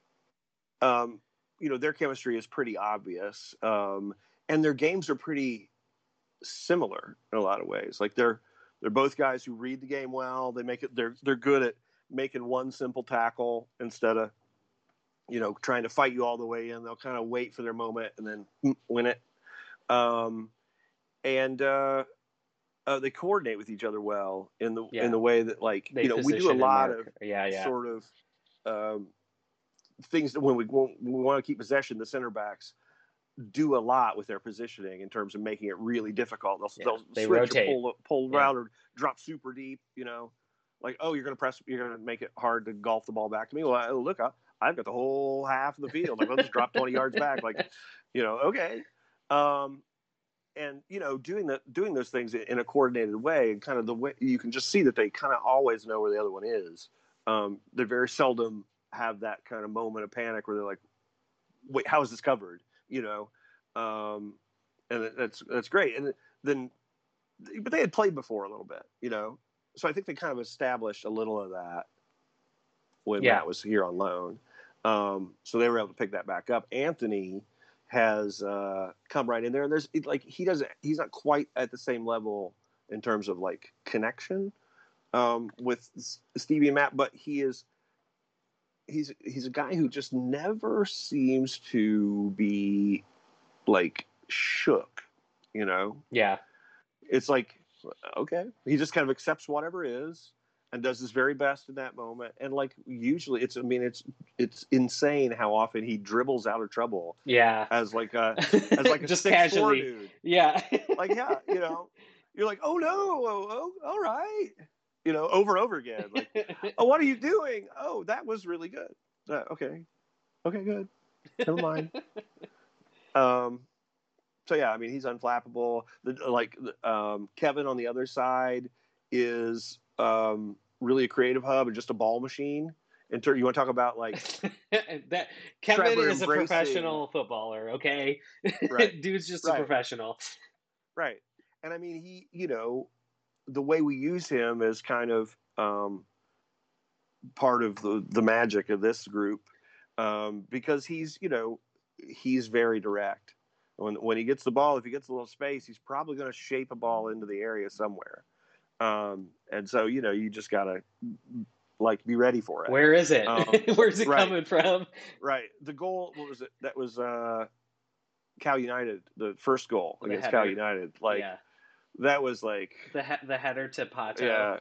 um, you know, their chemistry is pretty obvious, um, and their games are pretty similar in a lot of ways. Like they're they're both guys who read the game well. They make it. They're they're good at making one simple tackle instead of you know trying to fight you all the way in. They'll kind of wait for their moment and then win it. Um, and uh, uh, they coordinate with each other well in the Yeah. in the way that like They you know we do a lot of yeah, yeah. sort of um, things that when we when we want to keep possession, the center backs do a lot with their positioning in terms of making it really difficult. They'll, Yeah, they'll they switch rotate. or pull pull Yeah. around or drop super deep. You know, like oh, you're going to press, you're going to make it hard to golf the ball back to me. Well, I, look, I, I've got the whole half of the field. Like, I'll just drop 20 yards back. Like, you know, okay. Um, and you know, doing that, doing those things in a coordinated way, and kind of the way you can just see that they kind of always know where the other one is. Um, they very seldom have that kind of moment of panic where they're like, "Wait, how is this covered?" You know, um, and that's that's great. And then, but they had played before a little bit, you know, so I think they kind of established a little of that when Yeah. Matt was here on loan. Um, so they were able to pick that back up. Anthony has uh, come right in there, and there's like he doesn't, he's not quite at the same level in terms of like connection um, with Stevie and Matt, but he is. He's he's a guy who just never seems to be like shook, you know? Yeah. it's like okay he just kind of accepts whatever is and does his very best in that moment. And like usually it's i mean it's it's insane how often he dribbles out of trouble Yeah. as like a as like a just six four dude. Yeah. like yeah you know? You're like oh no. Oh, oh all right you know over and over again like oh what are you doing oh that was really good uh, okay okay good never mind um so yeah i mean he's unflappable the, like um kevin on the other side is um really a creative hub and just a ball machine in turn you want to talk about like that Kevin Trevor is a professional footballer, okay? Right. Dude's just Right. a professional. right and i mean he you know the way we use him is kind of um part of the the magic of this group um because he's you know he's very direct when when he gets the ball if he gets a little space he's probably going to shape a ball into the area somewhere um and so you know you just gotta like be ready for it Where is it? Um, Where's it right. coming from? right the goal what was it that was uh cal united the first goal The against cal united like yeah. That was like The he- the header to Pato. yeah.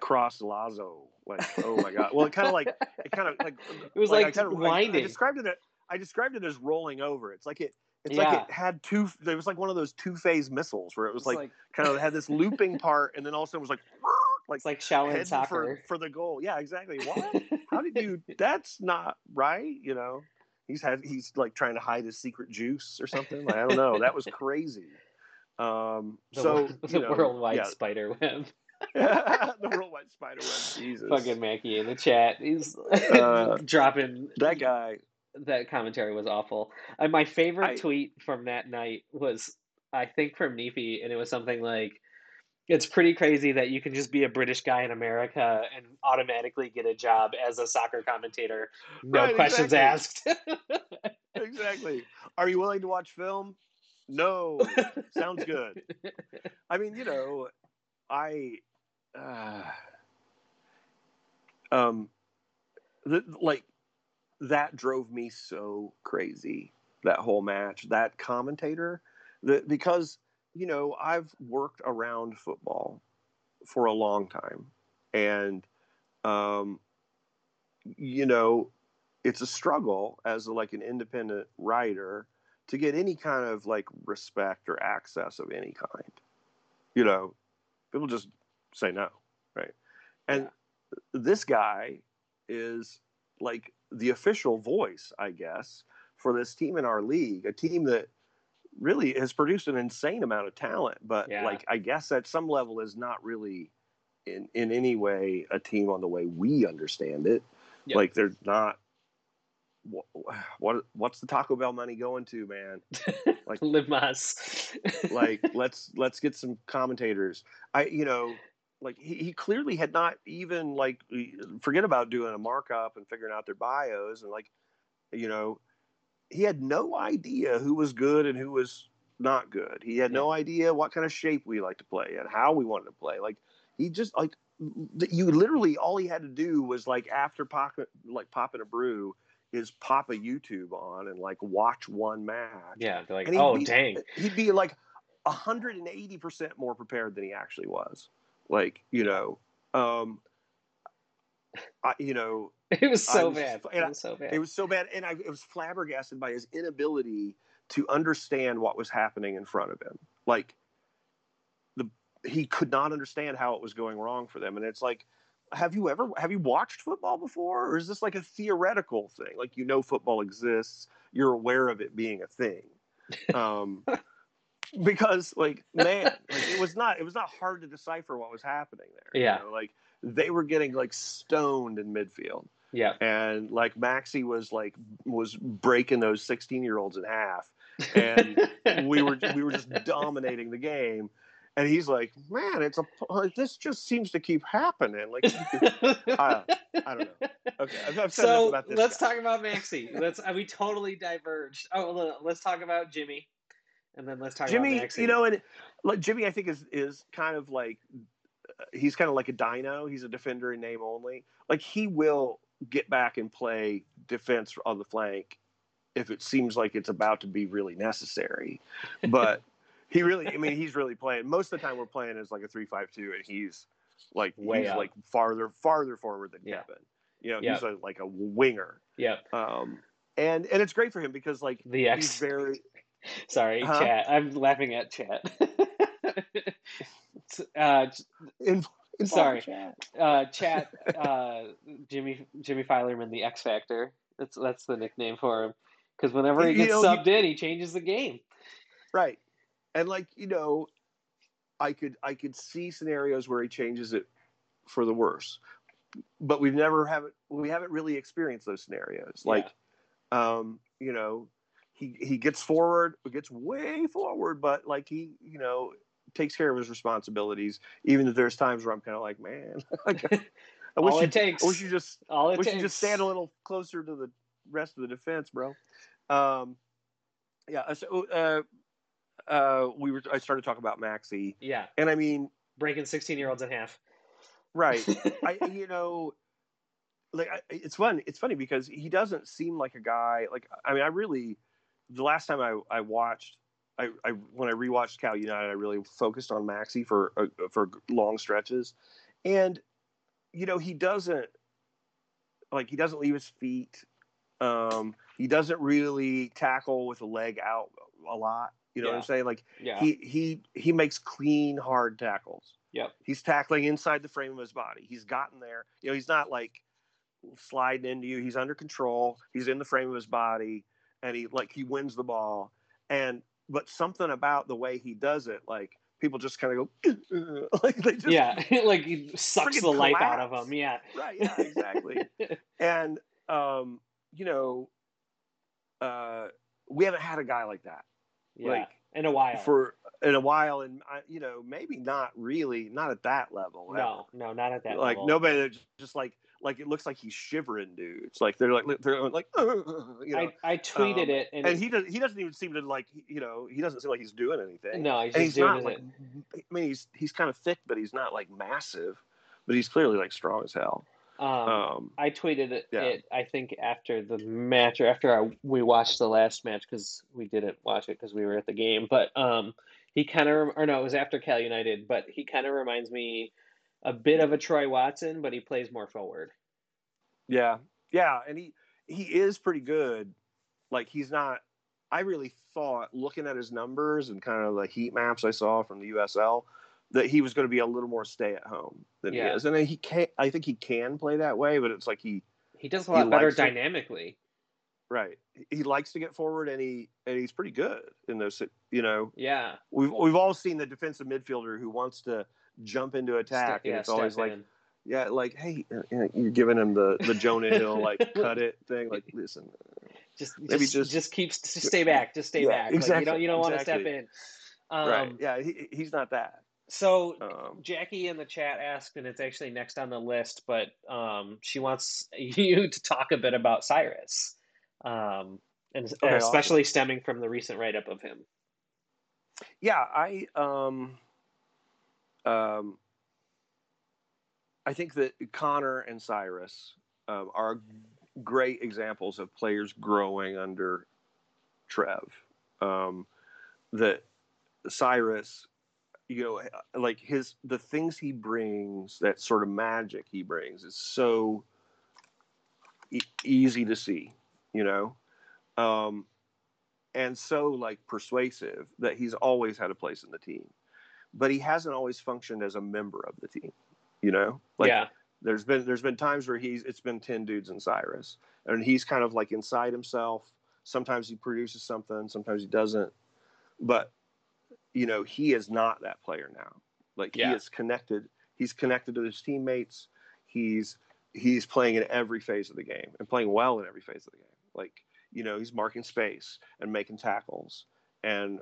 Cross lazo. Like oh my god. Well it kind of like it kind of like It was I like kind of, I- I, described it i described it as rolling over. It's like it it's Yeah. like it had two It was like one of those two phase missiles where it was like, like kind of had this looping part and then also it was like like it's like Shaolin soccer. for, for the goal. Yeah exactly. What? How did you that's not right you know? He's had he's like trying to hide his secret juice or something. Like, i don't know. That was crazy um the, so the know, worldwide yeah, spider web. the worldwide spider web jesus Fucking Mackie in the chat. He's Uh, dropping that guy that commentary was awful. Uh, my favorite I- tweet from that night was, I think, from Neefy, and it was something like, "It's pretty crazy that you can just be a British guy in America and automatically get a job as a soccer commentator, no Right, questions exactly. asked." exactly are you willing to watch film no sounds good I mean, you know, I, uh, um, the, like that drove me so crazy. That whole match, that commentator, that because you know I've worked around football for a long time, and um, you know, it's a struggle as like an independent writer to get any kind of like respect or access of any kind you know, people just say no, right? And this guy is like the official voice, I guess, for this team in our league, a team that really has produced an insane amount of talent, but Yeah. like I guess at some level is not really in in any way a team on the way we understand it. Yep. Like they're not. What, what what's the Taco Bell money going to, man? Like- Live Mas. like let's let's get some commentators i you know like he, he clearly had not even like forget about doing a markup and figuring out their bios and like you know he had no idea who was good and who was not good. He had no idea what kind of shape we like to play and how we wanted to play. Like he just like you literally all he had to do was like after pop, like popping a brew is pop a YouTube on and like watch one match. Yeah, they're like, oh be, dang, he'd be like hundred and eighty percent more prepared than he actually was. Like you know, um, I, you know, it was so was bad. It was so bad. It was so bad, and I it was flabbergasted by his inability to understand what was happening in front of him. Like the he could not understand how it was going wrong for them, and it's like have you ever have you watched football before or is this like a theoretical thing? Like you know football exists you're aware of it being a thing. Um because like man like, it was not it was not hard to decipher what was happening there yeah. you know? like they were getting like stoned in midfield. Yeah. And like maxi was like was breaking those 16 year olds in half and we were we were just dominating the game and he's like, "Man, it's a this just seems to keep happening." Like, I, I don't know. Okay, I've, I've said so about this. let's guy. talk about Maxi. Let's uh, we totally diverged. Oh, let's talk about Jimmy, and then let's talk Jimmy. about Maxi. You know, and like Jimmy, I think is is kind of like he's kind of like a dino. He's a defender in name only. Like he will get back and play defense on the flank if it seems like it's about to be really necessary, but. He really, I mean, he's really playing. Most of the time, we're playing as like a three-five-two, and he's like Way he's up. like farther farther forward than Yeah. Kevin. You know, Yeah. he's a, like a winger, Yep. um, and and it's great for him because like The he's X. very Sorry, Huh? chat. I'm laughing at chat. uh, in, Sorry. chat. uh, chat. Uh, Jimmy Jimmy Filerman, the X Factor. That's that's the nickname for him. Because whenever he You gets know, subbed in, he changes the game. right, and like you know, I could I could see scenarios where he changes it for the worse, but we've never haven't we haven't really experienced those scenarios. Like, um, you know, he he gets forward, gets way forward, but like he you know takes care of his responsibilities. Even if there's times where I'm kind of like, man, I wish All you, it takes. I wish you just all it we takes. should just stand a little closer to the rest of the defense, bro. Um, yeah. So uh, uh, we were. I started talking about Maxi, Yeah, and I mean, breaking 16 year olds in half. right? I you know, like I, it's fun. It's funny because he doesn't seem like a guy. Like I mean, I really. The last time I I watched. I, I when I rewatched Cal United, I really focused on Maxi for uh, for long stretches, and you know he doesn't like he doesn't leave his feet. Um, he doesn't really tackle with a leg out a lot. You know what I'm saying? Like yeah. he he he makes clean, hard tackles. Yep. He's tackling inside the frame of his body. He's gotten there. You know, he's not like sliding into you. He's under control. He's in the frame of his body, and he like he wins the ball. And but something about the way he does it, like people just kind of go, like they just yeah, like he sucks the life out of collapse. him. Yeah. right, yeah, exactly. and um, you know, uh, we haven't had a guy like that yeah. Like, in a while. for in a while, and I, you know, maybe not really, not at that level. no, no, not at that like level. nobody that just like like it looks like he's shivering, dude. It's like they're like they're like you know, I, I tweeted um, it, and, and he does he doesn't even seem to like you know he doesn't seem like he's doing anything. no, he's just he's doing not it. like I mean he's he's kind of thick, but he's not like massive, but he's clearly like strong as hell. Um, Um, I tweeted it, yeah. it. I think after the match or after I, we watched the last match because we didn't watch it because we were at the game. But um, he kind of, or no, it was after Cal United. But he kind of reminds me a bit of a Troy Watson, but he plays more forward. Yeah, yeah, and he he is pretty good. Like he's not. I really thought looking at his numbers and kind of the heat maps I saw from the USL that he was going to be a little more stay at home than Yeah. he is, and he can. I think he can play that way, but it's like he He does a lot better dynamically. right. He likes to get forward, and he and he's pretty good in those. You know, Yeah, we've we've all seen the defensive midfielder who wants to jump into attack, Ste- yeah, and it's always step like. Yeah, like hey, uh, know, you're giving him the the Jonah Hill like cut it thing. Like, listen, just maybe just just- just keep just stay back, just stay Yeah, back. Like, you don't you don't want to step in. Um, right? Yeah, he, he's not that. So Um, Jackie in the chat asked, and it's actually next on the list, but um, she wants you to talk a bit about Cyrus, um, and, Okay, especially stemming from the recent write up of him. Yeah, I um, um, I think that Connor and Cyrus um, are great examples of players growing under Trev. Um, that Cyrus, you know, like his the things he brings, that sort of magic he brings, is so e- easy to see, you know, um, and so like persuasive that he's always had a place in the team, but he hasn't always functioned as a member of the team, you know, like. yeah. There's been there's been times where he's it's been ten dudes and Cyrus, and he's kind of like inside himself. Sometimes he produces something, sometimes he doesn't. But you know, he is not that player now. Like Yeah. he is connected. He's connected to his teammates. He's he's playing in every phase of the game and playing well in every phase of the game. Like you know, he's marking space and making tackles and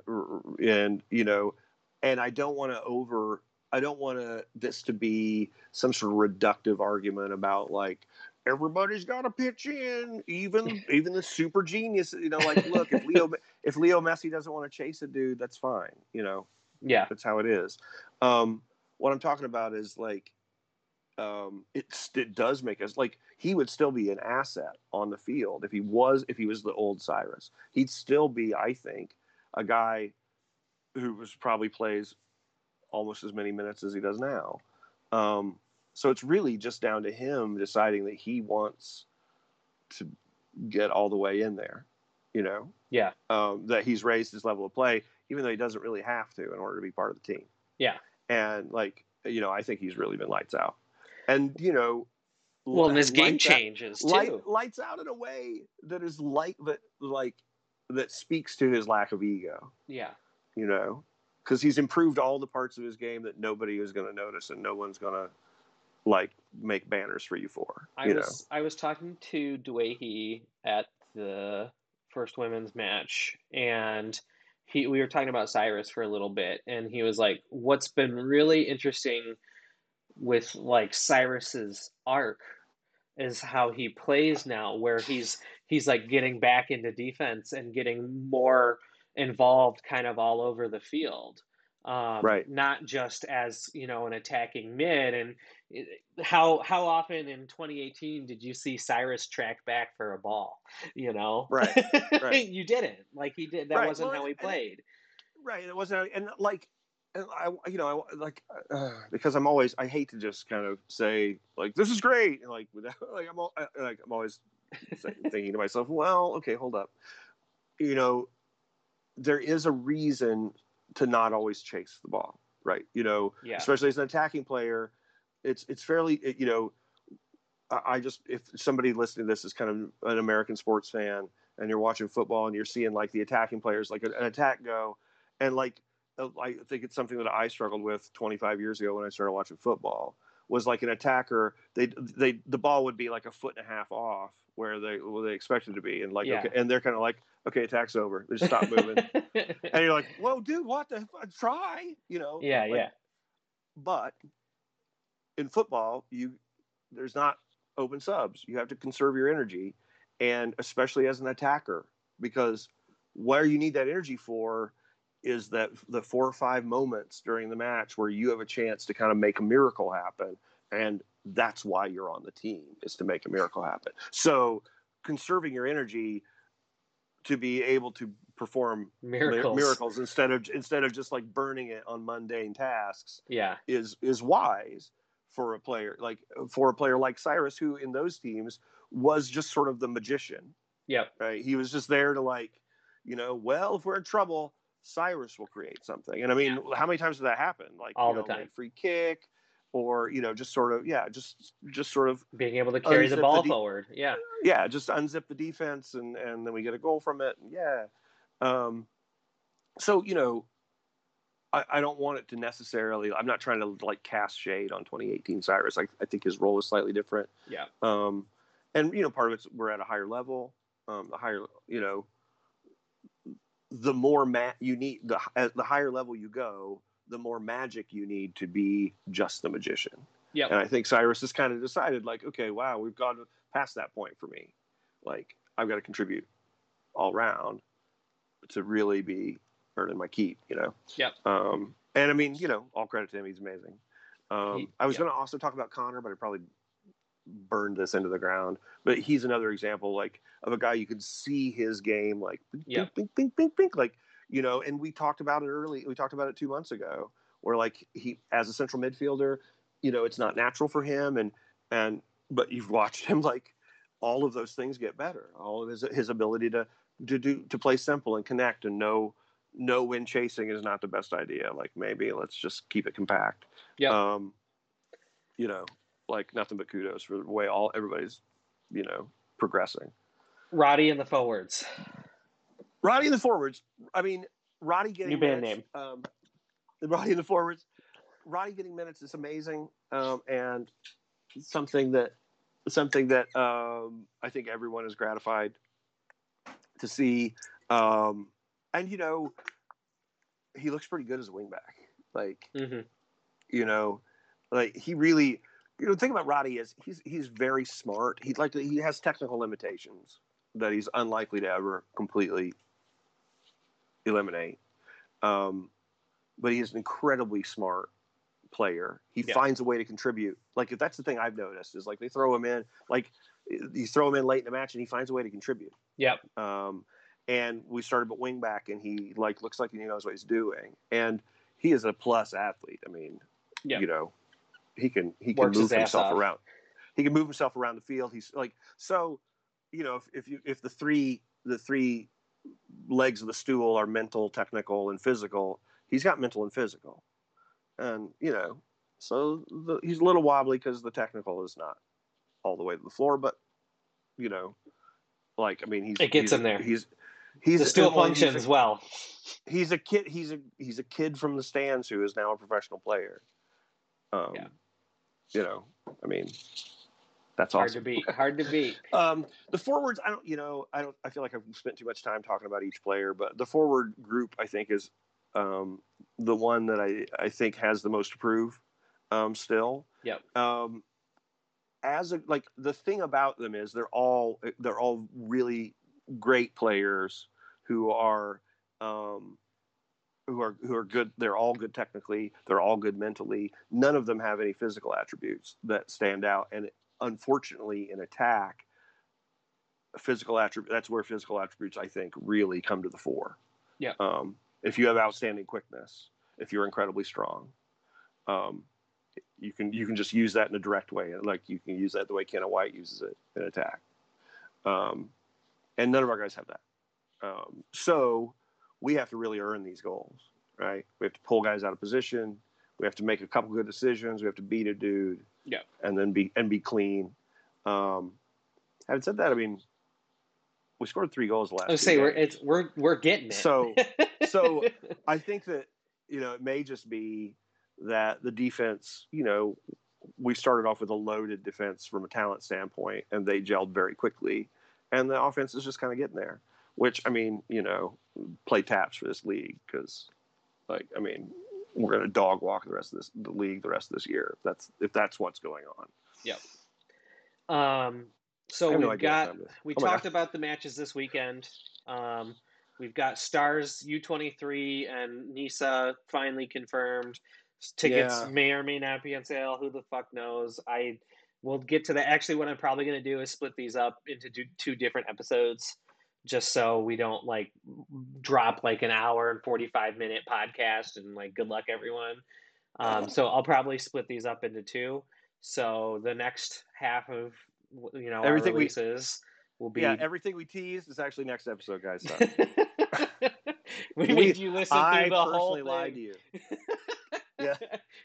and you know, and I don't want to over. I don't want to this to be some sort of reductive argument about like everybody's got to pitch in, even even the super genius. You know, like look if Leo if Leo Messi doesn't want to chase a dude, that's fine. You know, Yeah. that's how it is. Um, what I'm talking about is like, um, it it does make us like he would still be an asset on the field if he was if he was the old Cyrus. He'd still be, I think, a guy who was probably plays almost as many minutes as he does now. Um, so it's really just down to him deciding that he wants to get all the way in there. You know, Yeah. um, that he's raised his level of play, even though he doesn't really have to in order to be part of the team. Yeah. And like, you know, I think he's really been lights out. And you know, Well, and his game out- changes too. light, lights out in a way that is like that, like that speaks to his lack of ego. yeah. You know, because he's improved all the parts of his game that nobody is going to notice and no one's going to like make banners for you for. I you was I was talking to Dwayne at the first women's match, and he we were talking about Cyrus for a little bit, and he was like, "What's been really interesting with like Cyrus's arc is how he plays now, where he's he's like getting back into defense and getting more involved, kind of all over the field." Um, Right. Not just as you know an attacking mid, and how how often in 2018 did you see Cyrus track back for a ball? You know, Right, right. you didn't like he did. That Right, wasn't well, how he and- played. Right. It wasn't, and like, and I, you know, I like uh, because I'm always I hate to just kind of say like this is great, and like without like I'm all, I- like I'm always thinking to myself, well, okay, hold up, you know, there is a reason to not always chase the ball, right? You know, Yeah, especially as an attacking player, it's it's fairly it- you know, I, I just if somebody listening to this is kind of an American sports fan and you're watching football and you're seeing like the attacking players like an attack go, and like uh, I think it's something that I struggled with 25 years ago when I started watching football was like an attacker they they the ball would be like a foot and a half off where they where they expected to be and like Yeah. okay and they're kind of like okay attack's over. They just stop moving. And you're like whoa dude what the f- try you know? Yeah, like, yeah, but in football you there's not open subs. You have to conserve your energy and especially as an attacker because where you need that energy for is that the four or five moments during the match where you have a chance to kind of make a miracle happen and that's why you're on the team is to make a miracle happen. So conserving your energy to be able to perform mi- miracles. miracles instead of instead of just like burning it on mundane tasks Yeah, is is wise for a player like for a player like Cyrus who in those teams was just sort of the magician. Yeah, right? He was just there to like you know well if we're in trouble Cyrus will create something. And I mean how many times did that happen? Like All you the know, time. like free kick or you know just sort of yeah just just sort of being able to carry the the ball de- forward. Yeah, yeah, just unzip the defense and and then we get a goal from it. Yeah. Um, so you know, I, I don't want it to necessarily. I'm not trying to like cast shade on 2018 Cyrus. I, I think his role is slightly different. yeah, Um, and you know, part of it's we're at a higher level. Um, the higher, you know, the more ma- you need the the higher level you go, the more magic you need to be just the magician. Yeah. And I think Cyrus has kind of decided, like, okay, wow, we've gone past that point for me. Like, I've got to contribute all round to really be earning my keep. You know. Yeah. Um, and I mean, you know, all credit to him. He's amazing. Um, He- I was yeah. going to also talk about Connor, but I probably burned this into the ground. But he's another example, like of a guy you could see his game, like bink, Yep. bink, bink, bink, bink, like you know. And we talked about it early. We talked about it two months ago, where like he, as a central midfielder, you know, it's not natural for him, and and but you've watched him like all of those things get better. All of his his ability to to do to play simple and connect and know know when chasing is not the best idea. Like maybe let's just keep it compact. Yeah. Um, you know, like nothing but kudos for the way all everybody's, you know, progressing. Roddy and the forwards. Roddy in the forwards. I mean, Roddy getting New band minutes, Um, Roddy in the forwards. Roddy getting minutes is amazing, um, and something that something that um, I think everyone is gratified to see. Um, and you know, he looks pretty good as a wingback. Like hmm you know, like he really. You know, the thing about Roddy is he's he's very smart. He like he has technical limitations that he's unlikely to ever completely eliminate. Um, but he's an incredibly smart player. He Yeah. finds a way to contribute. Like if that's the thing I've noticed is like they throw him in, like you throw him in late in the match and he finds a way to contribute. Yep. Um, and we started at wing back and he like looks like he knows what he's doing. And he is a plus athlete. I mean, Yeah. you know, he can he can Works his move himself off. around. He can move himself around the field. He's like so, you know, if, if you if the three the three legs of the stool are mental, technical, and physical, he's got mental and physical, and you know, so the, he's a little wobbly because the technical is not all the way to the floor, but you know, like I mean, he's It gets he's, him there. He's he's the still well, he's a- well. he's a kid he's a he's a kid from the stands who is now a professional player um Yeah. you know i mean that's Hard to awesome beat. Hard to beat. um the forwards i don't you know i don't i feel like i've spent too much time talking about each player but the forward group i think is um the one that i i think has the most to prove um still Yep. um as a like the thing about them is they're all they're all really great players who are um who are who are good they're all good technically they're all good mentally none of them have any physical attributes that stand out and unfortunately in attack physical attribute that's where physical attributes i think really come to the fore. Yeah. um if you have outstanding quickness if you're incredibly strong um you can you can just use that in a direct way. Like you can use that the way Kenna White uses it in attack. Um and none of our guys have that. Um so we have to really earn these goals right? We have to pull guys out of position. We have to make a couple good decisions. We have to beat a dude Yeah. and then be and be clean um having said that i mean we scored three goals last I was say we're it's we're we're getting it. So- so I think that you know it may just be that the defense, you know, we started off with a loaded defense from a talent standpoint, and they gelled very quickly, and the offense is just kind of getting there. Which I mean, you know, play taps for this league because, like, I mean, we're going to dog walk the rest of this the league the rest of this year. If that's if that's what's going on. um, so we've no got time it is. we Oh talked about the matches this weekend. Um, we've got Stars U twenty three and NISA finally confirmed. Tickets Yeah. may or may not be on sale. Who the fuck knows? I will get to that. Actually, what I'm probably going to do is split these up into two different episodes, just so we don't like drop like an hour and forty five minute podcast and like good luck everyone. Um, so I'll probably split these up into two. So the next half of you know Everything our we- releases will be Yeah, everything we teased is actually next episode, guys. So. we We- made you listen I through the whole thing. lied to you. Yeah.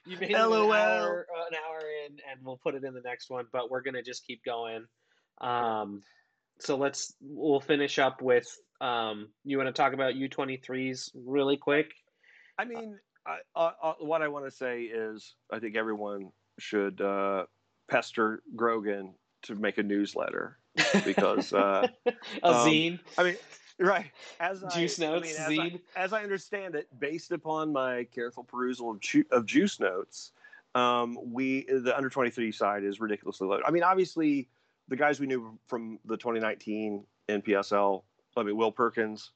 you made LOL. an hour, an hour in, and we'll put it in the next one. But we're gonna just keep going. Um, so let's we'll finish up with um. You want to talk about U twenty threes really quick? I mean, I, uh, uh, what I want to say is, I think everyone should uh, pester Grogan to make a newsletter because, uh, a um, zine. I mean, right? As Juice I Notes, mean, as, zine. I, as I understand it, based upon my careful perusal of, ju- of Juice Notes, um, we the under twenty three side is ridiculously low. I mean, obviously, the guys we knew from the 2019 NPSL. I mean, Will Perkins.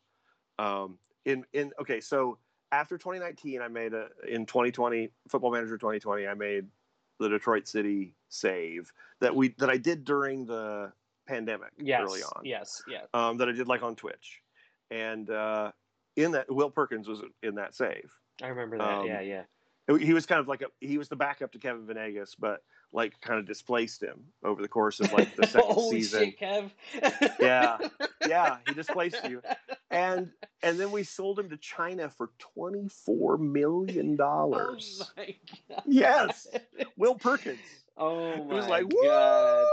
Um, in in okay, so after 2019, I made a in 2020 Football Manager 2020, I made the Detroit City save that we that I did during the pandemic yes, early on. Yes, yeah. Um, that I did like on Twitch, and uh, in that Will Perkins was in that save. I remember that. Um, yeah, yeah. He was kind of like a he was the backup to Kevin Venegas, but like kind of displaced him over the course of like the second Holy season. shit, Kev. Yeah. Yeah, he displaced you. And and then we sold him to China for twenty four million oh dollars. my god. Yes. Will Perkins. Oh It my was like god.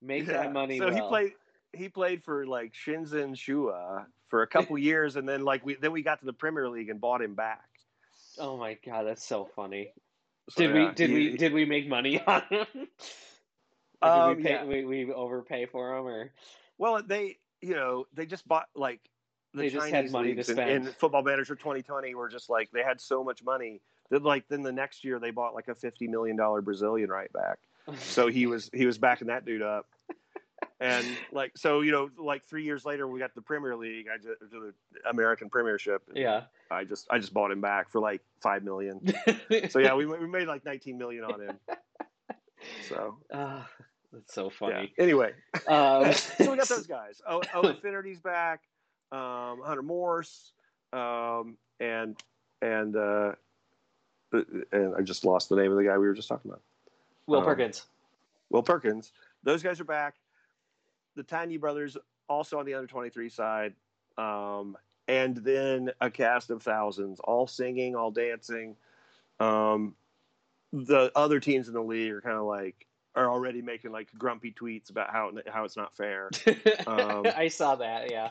Make Yeah. that money. So he played he played for like Shenzhen Shua for a couple years and then like we then we got to the Premier League and bought him back. Oh my god, that's so funny. So, Did yeah, we did he- we did we make money on him? Um, did we, pay, yeah. we we overpay for him or Well, they, you know, they just bought like the They just Chinese had money to leagues in- spend. In, Football Manager 2020 were just like they had so much money that like then the next year they bought like a 50 million dollar Brazilian right back. So he was he was backing that dude up. And like so, you know, like three years later, we got the Premier League, I just the American Premiership. yeah. I just I just bought him back for like five million. So yeah, we we made like 19 million on him. So Ah, that's so yeah. funny. Anyway, Um, so we got those guys. Oh, oh Infinity's back. Um, Hunter Morse, um, and and uh, and I just lost the name of the guy we were just talking about. Will um, Perkins. Will Perkins. Those guys are back. The Tiny Brothers also on the under twenty three side, um, and then a cast of thousands, all singing, all dancing. Um, the other teams in the league are kind of like are already making like grumpy tweets about how how it's not fair. um, I saw that. Yeah.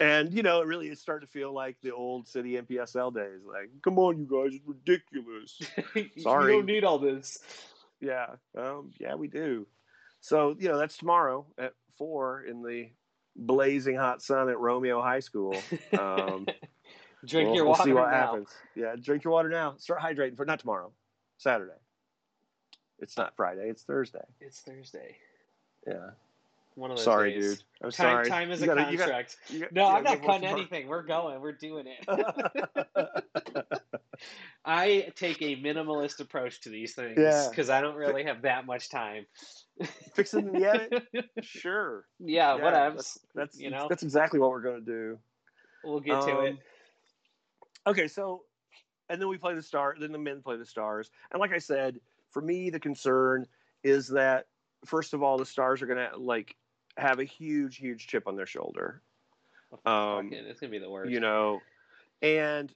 And you know, it really is starting to feel like the old city NPSL days. Like, come on, you guys, it's ridiculous. Sorry. you don't need all this. yeah, um, yeah, we do. So you know, that's tomorrow at four in the blazing hot sun at Romeo High School. Um, Drink we'll- your we'll water see what now. happens. Yeah, drink your water now. Start hydrating for not tomorrow, Saturday. It's not Friday. It's Thursday. It's Thursday. Yeah. One of those Sorry, days. dude. I'm Time, sorry. time is You a gotta- you gotta- contract. you got- no, you I'm not cutting anything. We're going. We're doing it. I take a minimalist approach to these things Yeah. because I don't really have that much time. Fixing the edit? Sure. yeah, Yeah, whatever. That's You know? that's exactly what we're gonna do. We'll get to it. Um, Okay, so and then we play the star. Then the men play the stars. And like I said, for me, the concern is that first of all, the stars are gonna like have a huge, huge chip on their shoulder. um, Fucking- it's gonna be the worst. You know, and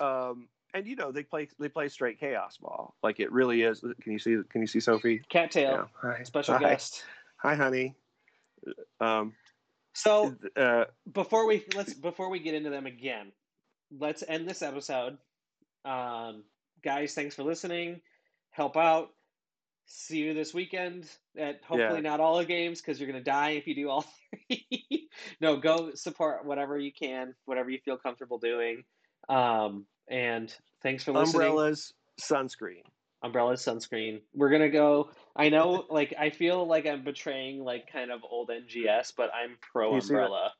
um and you know they play they play straight chaos ball. Like it really is. Can you see? Can you see Sophie? Cattail, Yeah. Hi. special Hi. guest. Hi, honey. Um. So Uh, before we let's before we get into them again, let's end this episode. Um, guys, thanks for listening. Help out. See you this weekend at hopefully Yeah. not all the games because you're gonna die if you do all three. no, go support whatever you can, whatever you feel comfortable doing. Um, and thanks for listening. umbrellas, sunscreen. Umbrellas, sunscreen we're gonna go i know like i feel like i'm betraying like kind of old ngs but i'm pro You umbrella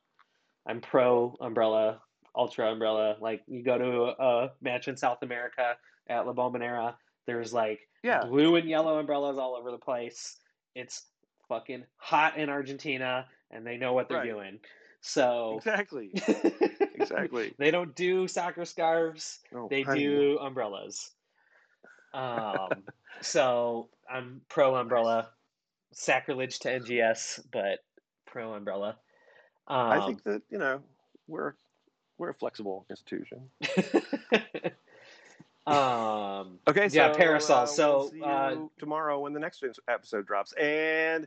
i'm pro umbrella ultra umbrella like you go to a match in south america at la bombonera there's like Yeah. blue and yellow umbrellas all over the place it's fucking hot in argentina and they know what they're Right. doing so Exactly. Exactly. they don't do soccer scarves Oh, they honey. do umbrellas. Um, so I'm pro umbrella, sacrilege to NGS, but pro umbrella. Um, I think that you know we're we're a flexible institution. um, Okay, so Yeah, parasol. uh, So, we'll uh, tomorrow when the next episode drops, and